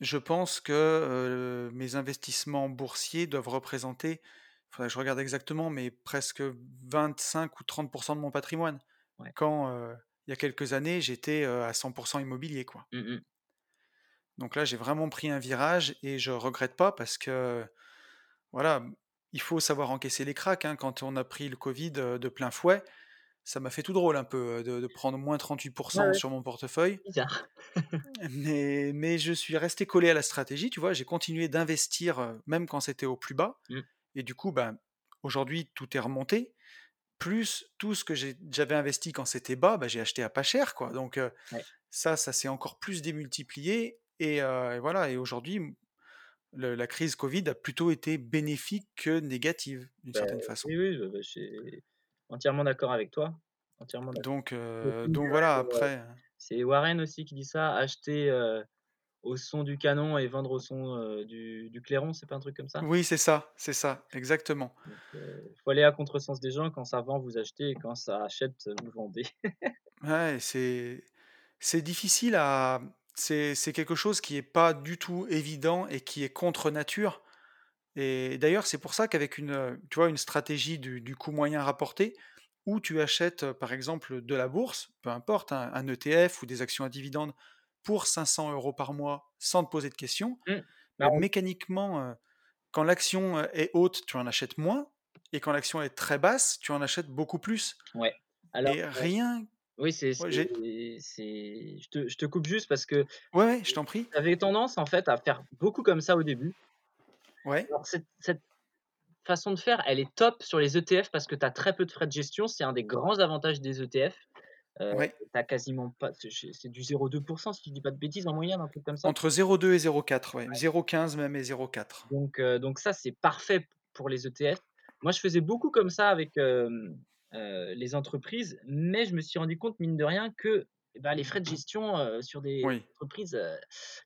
je pense que, mes investissements boursiers doivent représenter, faudrait que je regarde exactement, mais presque 25 ou 30% de mon patrimoine. Ouais. Quand, il y a quelques années, j'étais, à 100% immobilier, quoi. Mmh mh. Donc là, j'ai vraiment pris un virage et je regrette pas parce que, voilà, il faut savoir encaisser les cracks, hein. Quand on a pris le covid, de plein fouet, ça m'a fait tout drôle un peu, de de prendre moins trente huit pour Ouais, cent ouais. sur mon portefeuille. Bizarre. <laughs> Mais mais je suis resté collé à la stratégie, tu vois? J'ai continué d'investir, même quand c'était au plus bas Mmh. et du coup, ben, aujourd'hui, tout est remonté, plus tout ce que j'avais investi quand c'était bas, bah, j'ai acheté à pas cher, quoi, donc Ouais. ça, ça s'est encore plus démultiplié et voilà et aujourd'hui, le la crise covid a plutôt été bénéfique que négative, d'une Bah, certaine façon. oui, oui, entièrement d'accord avec toi, entièrement. Donc donc de voilà, après, heu c'est Warren aussi qui dit ça: «Acheter, au son du canon et vendre au son, du du clairon», c'est pas un truc comme ça? Oui, c'est ça, c'est ça, exactement. Heu, faut aller à contresens des gens, quand ça vend, vous achetez et quand ça achète, vous vendez. <laughs> Ouais, c'est c'est difficile à c'est c'est quelque chose qui est pas du tout évident et qui est contre nature et d'ailleurs, c'est pour ça qu'avec une, heu, tu vois, une stratégie du du coût moyen rapporté, où tu achètes, heu, par exemple, de la bourse, peu importe, hein, un ETF ou des actions à dividendes pour 500 € par mois sans te poser de questions, Mmh. Bah, on mécaniquement, heu, quand l'action, est haute, tu en achètes moins et quand l'action est très basse, tu en achètes beaucoup plus Ouais, alors, et rien oui, c'est ouais, je te je te coupe juste parce que Ouais, ouais, je t'en prie. j'avais tendance, en fait, à faire beaucoup comme ça au début. Ouais. Alors cette cette façon de faire, elle est top sur les ETF parce que tu as très peu de frais de gestion, c'est un des grands avantages des ETF. Heu, Ouais. as quasiment pas c'est du 0,2 % si je dis pas de bêtises en moyenne, un truc comme ça? Entre 0,2 et 0,4 ouais, Ouais. 0,15 même et 0,4. Donc heu, donc ça, c'est parfait pour les ETF. Moi, je faisais beaucoup comme ça avec, hem, heu, les entreprises, mais je me suis rendu compte, mine de rien, que, bah, les frais de gestion, sur des Oui. entreprises,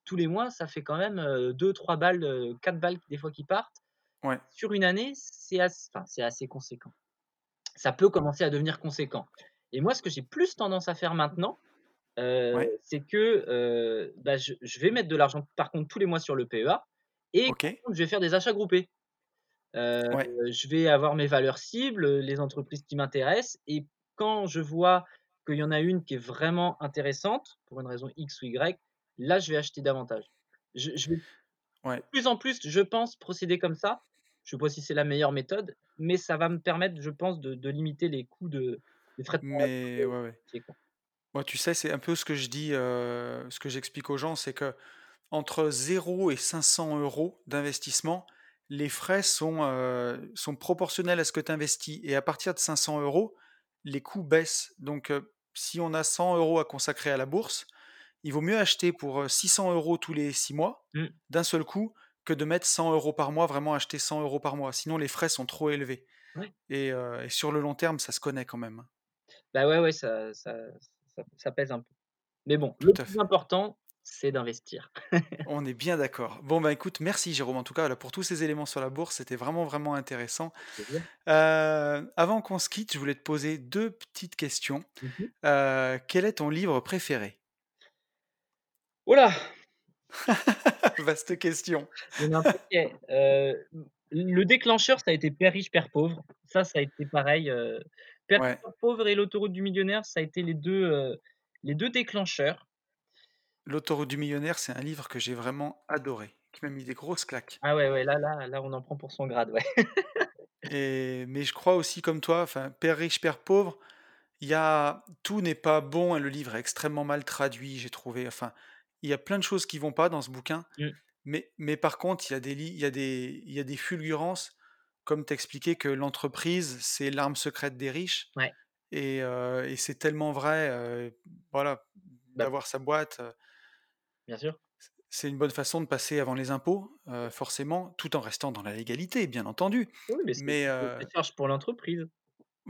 tous les mois, ça fait quand même, heu, 2-3 balles, heu, 4 balles des fois qui partent. Ouais. Sur une année, c'est ass enfin, c'est assez conséquent. Ça peut commencer à devenir conséquent et moi, ce que j'ai plus tendance à faire maintenant, Ouais. c'est que, bah, je je vais mettre de l'argent, par contre, tous les mois sur le PEA et par OK. contre, je vais faire des achats groupés. Ouais. je vais avoir mes valeurs cibles, les entreprises qui m'intéressent et quand je vois qu'il y en a une qui est vraiment intéressante, pour une raison X ou Y, là, je vais acheter davantage. Je je vais Ouais. de plus en plus, je pense, procéder comme ça. Je sais pas si c'est la meilleure méthode, mais ça va me permettre, je pense, de de limiter les coûts de les frais de Mais ouais, ouais. Moi, tu sais, c'est un peu ce que je dis, heu, ce que j'explique aux gens, c'est qu'entre 0 et 500 € d'investissement, les frais sont, heu, sont proportionnels à ce que tu investis et à partir de 500 €, les coûts baissent. Donc si on a 100 € à consacrer à la bourse, il vaut mieux acheter pour, heu, 600 € tous les 6 mois, Mmh. d'un seul coup, que de mettre 100 € par mois, vraiment acheter 100 € par mois. Sinon les frais sont trop élevés et sur le long terme, ça se connaît quand même. Bah, ouais, ouais, ça ça ça ça pèse un peu. Mais bon, Tout le plus fait. important, c'est d'investir. On est bien d'accord. Bon, bah, écoute, merci Jérôme, en tout cas, là, pour tous ces éléments sur la bourse, c'était vraiment, vraiment intéressant. Heu, avant qu'on se quitte, je voulais te poser 2 petites questions. Mmh mh. Heu, quel est ton livre préféré? Ouh là! <laughs> Vaste question. Mmh, le déclencheur, ça a été Père riche, Père pauvre. Ça, ça a été pareil, Père Ouais. Pauvre et L'autoroute du millionnaire, ça a été les 2, heu, les 2 déclencheurs. L'autoroute du millionnaire, c'est un livre que j'ai vraiment adoré, qui m'a mis des grosses claques. Ah ouais, ouais, là là là, on en prend pour son grade, ouais. <laughs> Et mais je crois aussi comme toi, enfin, Père riche, Père pauvre, il y a tout n'est pas bon, hein, le livre est extrêmement mal traduit, j'ai trouvé, enfin, il y a plein de choses qui vont pas dans ce bouquin, Mmh. mais mais par contre, il y a des li il y a des il y a des fulgurances, comme tu expliquais que l'entreprise, c'est l'arme secrète des riches Ouais. et heu, et c'est tellement vrai, heu, voilà, Bah d'avoir sa boîte, heu Bien sûr. c'est une bonne façon de passer avant les impôts, heu, forcément, tout en restant dans la légalité, bien entendu. Oui, mais c'est des charges pour l'entreprise.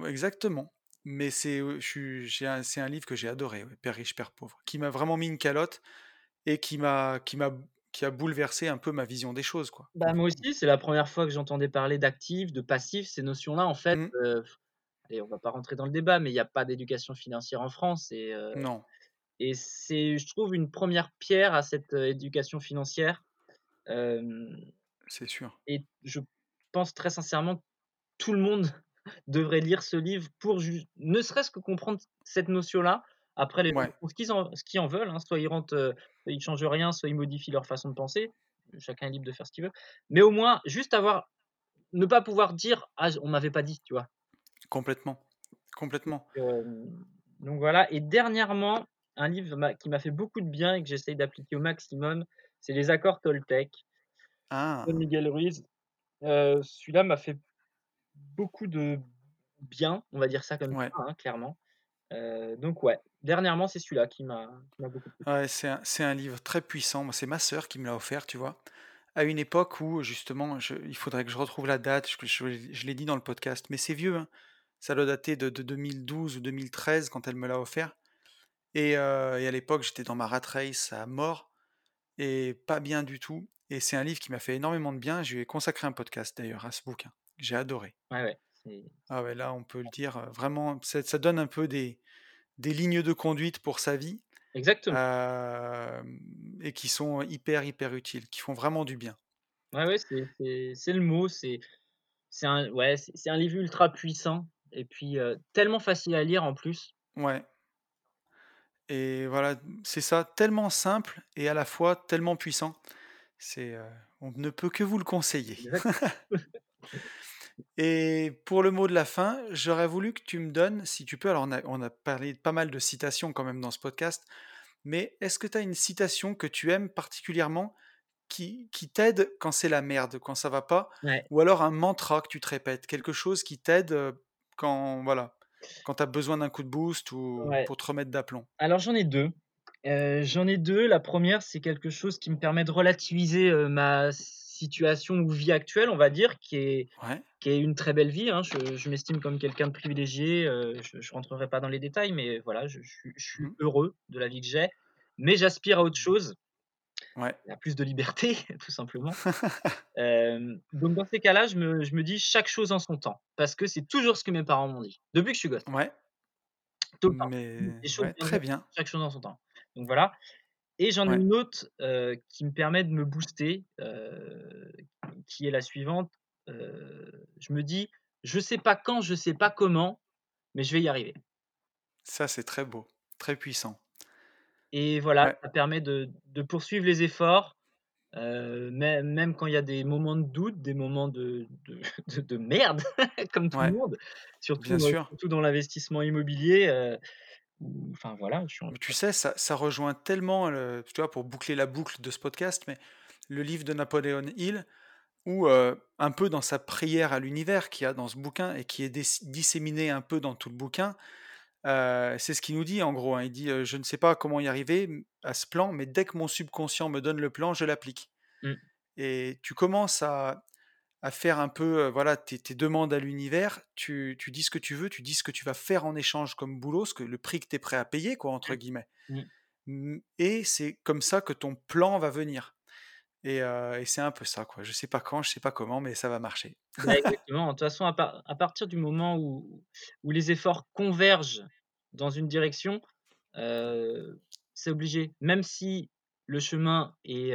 exactement. Mais c'est, un c'est un livre que j'ai adoré, ouais, Père riche, père pauvre, qui m'a vraiment mis une calotte et qui m'a qui m'a qui a bouleversé un peu ma vision des choses, quoi, Bah, moi aussi, c'est la première fois que j'entendais parler d'actifs, de passifs, ces notions-là, en fait, Mmh, et on va pas rentrer dans le débat, mais il y a pas d'éducation financière en France et non, et c'est, je trouve, une première pierre à cette, éducation financière, c'est sûr. et je pense très sincèrement que tout le monde <laughs> devrait lire ce livre pour ju ne serait-ce que comprendre cette notion-là. Après les Ouais, ce qu'ils en ce qu'ils en veulent, hein, soit ils rentrent, ils changent rien, soit ils modifient leur façon de penser. Chacun est libre de faire ce qu'il veut. Mais au moins, juste avoir ne pas pouvoir dire: «Ah on m'avait pas dit», tu vois? complètement, complètement. Donc voilà et dernièrement, un livre qui m'a fait beaucoup de bien et que j'essaye d'appliquer au maximum, c'est Les Accords Toltec de Ah! Miguel Ruiz. Heu, celui-là m'a fait beaucoup de bien, on va dire ça comme Ouais. ça, hein, clairement. Heu, donc ouais, dernièrement, c'est celui-là qui m'a beaucoup. Ouais, c'est un livre très puissant. C'est ma sœur qui me l'a offert, tu vois? À une époque où justement, je il faudrait que je retrouve la date, je je je l'ai dit dans le podcast, mais c'est vieux, hein. Ça doit dater de de 2012 ou 2013 quand elle me l'a offert et à l'époque, j'étais dans ma rat race à mort et pas bien du tout et c'est un livre qui m'a fait énormément de bien. Je lui ai consacré un podcast d'ailleurs à ce bouquin. J'ai adoré. Ouais, ouais, Ah ouais, là, on peut le dire, vraiment, ça ça donne un peu des des lignes de conduite pour sa vie exactement. Et qui sont hyper, hyper utiles, qui font vraiment du bien. Ouais, ouais, c'est le mot, c'est un ouais, un livre ultra puissant et puis, tellement facile à lire en plus. Ouais et voilà, c'est ça, tellement simple et à la fois tellement puissant. C'est, heu, on ne peut que vous le conseiller. <laughs> Et pour le mot de la fin, j'aurais voulu que tu me donnes, si tu peux alors on a on a parlé de pas mal de citations quand même dans ce podcast, mais est-ce que tu as une citation que tu aimes particulièrement qui qui t'aide quand c'est la merde, quand ça va pas? Ouais, Ou alors un mantra que tu te répètes, quelque chose qui t'aide, heu, quand voilà, quand tu as besoin d'un coup de boost ou ouais. pour te remettre d'aplomb? Alors j'en ai 2. Heu, j'en ai 2. La première, c'est quelque chose qui me permet de relativiser, heu, ma situation ou vie actuelle, on va dire, qui est Ouais. qui est une très belle vie, hein. Je je m'estime comme quelqu'un de privilégié, heu, je je rentrerai pas dans les détails, mais voilà, je je suis je suis Mmh. heureux de la vie que j'ai, mais j'aspire à autre Mmh. chose, Ouais. à plus de liberté, <laughs> tout simplement. <laughs> Donc dans ces cas-là, je me je me dis: «Chaque chose en son temps», parce que c'est toujours ce que mes parents m'ont dit, depuis que je suis gosse, Ouais, tout mais «Les choses ouais, très bien. chaque chose en son temps». Donc voilà et j'en ai Ouais, une autre, qui me permet de me booster, qui est la suivante, je me dis: «Je sais pas quand, je sais pas comment, mais je vais y arriver» ça c'est très beau, très puissant. Et voilà, Ouais, ça permet de de poursuivre les efforts, même quand il y a des moments de doute, des moments de de <laughs> de de merde <laughs> comme tout le monde, surtout, sûr. surtout dans l'investissement immobilier, où enfin voilà, je suis en tu sais, ça ça rejoint tellement le tu vois, pour boucler la boucle de ce podcast, mais le livre de Napoléon Hill où, un peu dans sa prière à l'univers qu'il y a dans ce bouquin et qui est disséminée un peu dans tout le bouquin, c'est ce qu'il nous dit en gros, hein. Il dit, «Je ne sais pas comment y arriver, à ce plan, mais dès que mon subconscient me donne le plan, je l'applique» mmh, et tu commences à à faire un peu, voilà, tes tes demandes à l'univers, tu tu dis ce que tu veux, tu dis ce que tu vas faire en échange comme boulot, ce que le prix que tu es prêt à payer quoi, entre guillemets. mmh. Mmh et c'est comme ça que ton plan va venir et c'est un peu ça, quoi. Je sais pas quand, je sais pas comment, mais ça va marcher. Bah, <laughs> exactement. De toute façon, à par à partir du moment où où les efforts convergent dans une direction, c'est obligé. Même si le chemin est,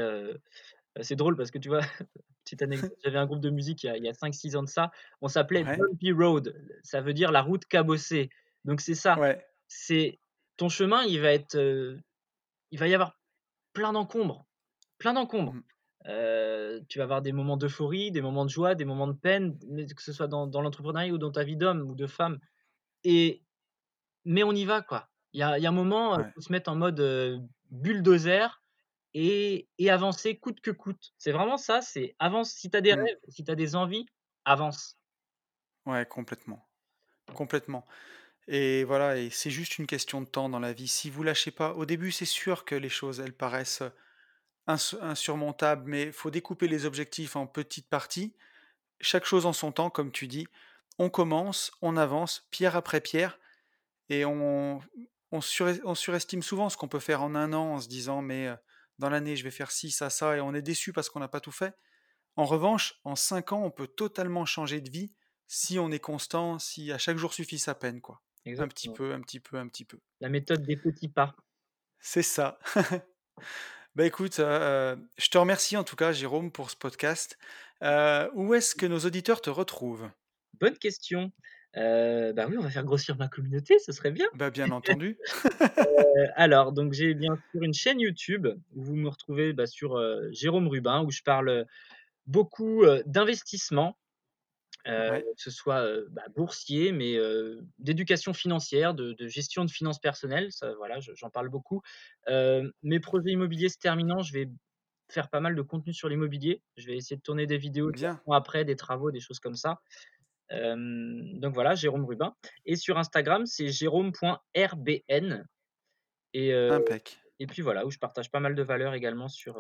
c'est drôle parce que tu vois, <laughs> petite anecdote, <laughs> j'avais un groupe de musique il y a a 5-6 ans de ça, on s'appelait Ouais, Bumpy Road, ça veut dire la route cabossée. Donc c'est ça, ouais, c'est ton chemin, il va être, il va y avoir plein d'encombres. Plein d'encombres. mmh, Heu, tu vas avoir des moments d'euphorie, des moments de joie, des moments de peine, que ce soit dans dans l'entrepreneuriat ou dans ta vie d'homme ou de femme et mais on y va quoi. Il y a il y a un moment, il ouais, faut se mettre en mode, heu, bulldozer et et avancer coûte que coûte. C'est vraiment ça, c'est avance si tu as des mmh, rêves, si tu as des envies, avance. ouais, complètement, complètement et voilà et c'est juste une question de temps dans la vie. Si vous lâchez pas au début, c'est sûr que les choses, elles paraissent, insurmontable, mais il faut découper les objectifs en petites parties. Chaque chose en son temps, comme tu dis. On commence, on avance, pierre après pierre, et on, on, surestime souvent ce qu'on peut faire en un an en se disant, mais euh, dans l'année, je vais faire ci, ça, ça, et on est déçu parce qu'on n'a pas tout fait. En revanche, en cinq ans, on peut totalement changer de vie si on est constant, si à chaque jour suffit sa peine, quoi. Un petit peu, un petit peu, un petit peu. La méthode des petits pas. C'est ça. <laughs> bah écoute, euh, je te remercie en tout cas, Jérôme, pour ce podcast. Euh, où est-ce que nos auditeurs te retrouvent? Bonne question. Euh, bah oui, on va faire grossir ma communauté, ce serait bien. Bah bien <laughs> entendu. <laughs> alors, donc j'ai bien sûr une chaîne YouTube où vous me retrouvez bah, sur Jérôme Rubin, où je parle beaucoup d'investissement, que ce soit bah, boursier, mais d'éducation financière, de, gestion de finances personnelles. Ça, voilà, j'en parle beaucoup. mes projets immobiliers se terminant, je vais faire pas mal de contenu sur l'immobilier. Je vais essayer de tourner des vidéos Bien. après, des travaux, des choses comme ça. donc voilà, Jérôme Rubin. Et sur Instagram, c'est jérôme.rbn. Et, et puis voilà, où je partage pas mal de valeurs également sur,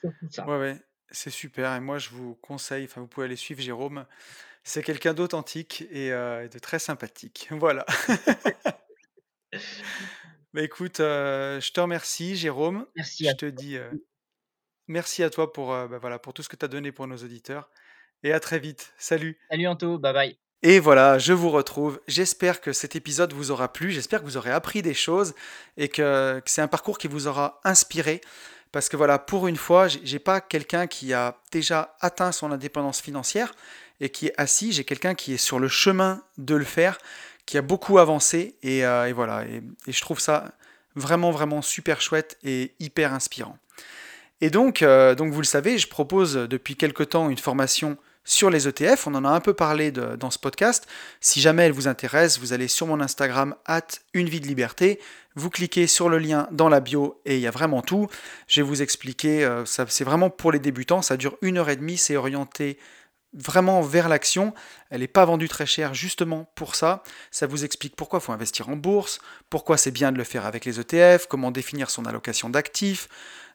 sur tout ça. Ouais, ouais. C'est super et moi je vous conseille, enfin vous pouvez aller suivre Jérôme. C'est quelqu'un d'authentique et, de très sympathique. <laughs> Voilà. Bah écoute, je te remercie Jérôme. Merci Je te dis, merci à toi pour, bah, voilà, pour tout ce que tu as donné pour nos auditeurs et à très vite. Salut. Salut Anto, bye bye. Et voilà, je vous retrouve. J'espère que cet épisode vous aura plu, j'espère que vous aurez appris des choses et que c'est un parcours qui vous aura inspiré. Parce que voilà, pour une fois, j'ai pas quelqu'un qui a déjà atteint son indépendance financière et qui est assis. J'ai quelqu'un qui est sur le chemin de le faire, qui a beaucoup avancé et, euh, voilà. Et, je trouve ça vraiment vraiment super chouette et hyper inspirant. Et donc, euh, donc vous le savez, je propose depuis quelque temps une formation sur les ETF. On en a un peu parlé dans ce podcast. Si jamais elle vous intéresse, vous allez sur mon Instagram, at une vie de liberté. Vous cliquez sur le lien dans la bio et il y a vraiment tout. Je vais vous expliquer, euh, c'est vraiment pour les débutants, ça dure une heure et demie, c'est orienté vraiment vers l'action. Elle n'est pas vendue très cher justement pour ça. Ça vous explique pourquoi il faut investir en bourse, pourquoi c'est bien de le faire avec les ETF, comment définir son allocation d'actifs,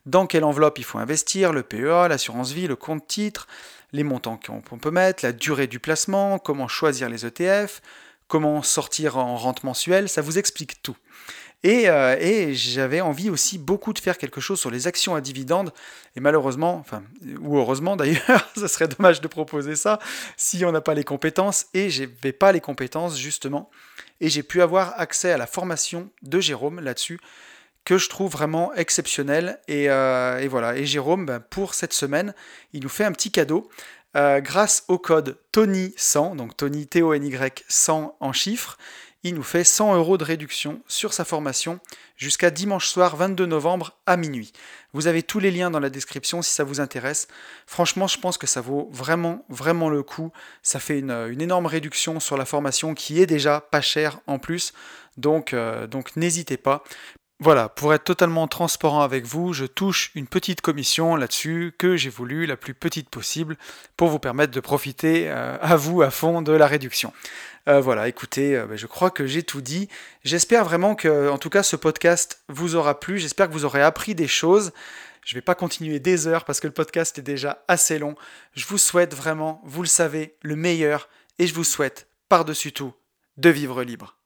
dans quelle enveloppe il faut investir, le PEA, l'assurance vie, le compte titre, les montants qu'on peut mettre, la durée du placement, comment choisir les ETF, comment sortir en rente mensuelle, ça vous explique tout. Euh, et, j'avais envie aussi beaucoup de faire quelque chose sur les actions à dividendes. Et malheureusement, enfin, ou heureusement d'ailleurs, <laughs> ce serait dommage de proposer ça si on n'a pas les compétences. Et je n'avais pas les compétences justement. Et j'ai pu avoir accès à la formation de Jérôme là-dessus que je trouve vraiment exceptionnelle. Et, euh, voilà. Et Jérôme, ben, pour cette semaine, il nous fait un petit cadeau. Euh, grâce au code TONY100, donc Tony T-O-N-Y 100 en chiffres, il nous fait 100 euros de réduction sur sa formation jusqu'à dimanche soir 22 novembre à minuit. Vous avez tous les liens dans la description si ça vous intéresse. Franchement, je pense que ça vaut vraiment, vraiment le coup. Ça fait une, énorme réduction sur la formation qui est déjà pas chère en plus. Donc, euh, donc n'hésitez pas. Voilà, pour être totalement transparent avec vous, je touche une petite commission là-dessus que j'ai voulu la plus petite possible pour vous permettre de profiter euh, à vous à fond de la réduction. Euh, voilà, écoutez, euh, ben, je crois que j'ai tout dit. J'espère vraiment que, en tout cas, ce podcast vous aura plu. J'espère que vous aurez appris des choses. Je ne vais pas continuer des heures parce que le podcast est déjà assez long. Je vous souhaite vraiment, vous le savez, le meilleur et je vous souhaite, par-dessus tout, de vivre libre.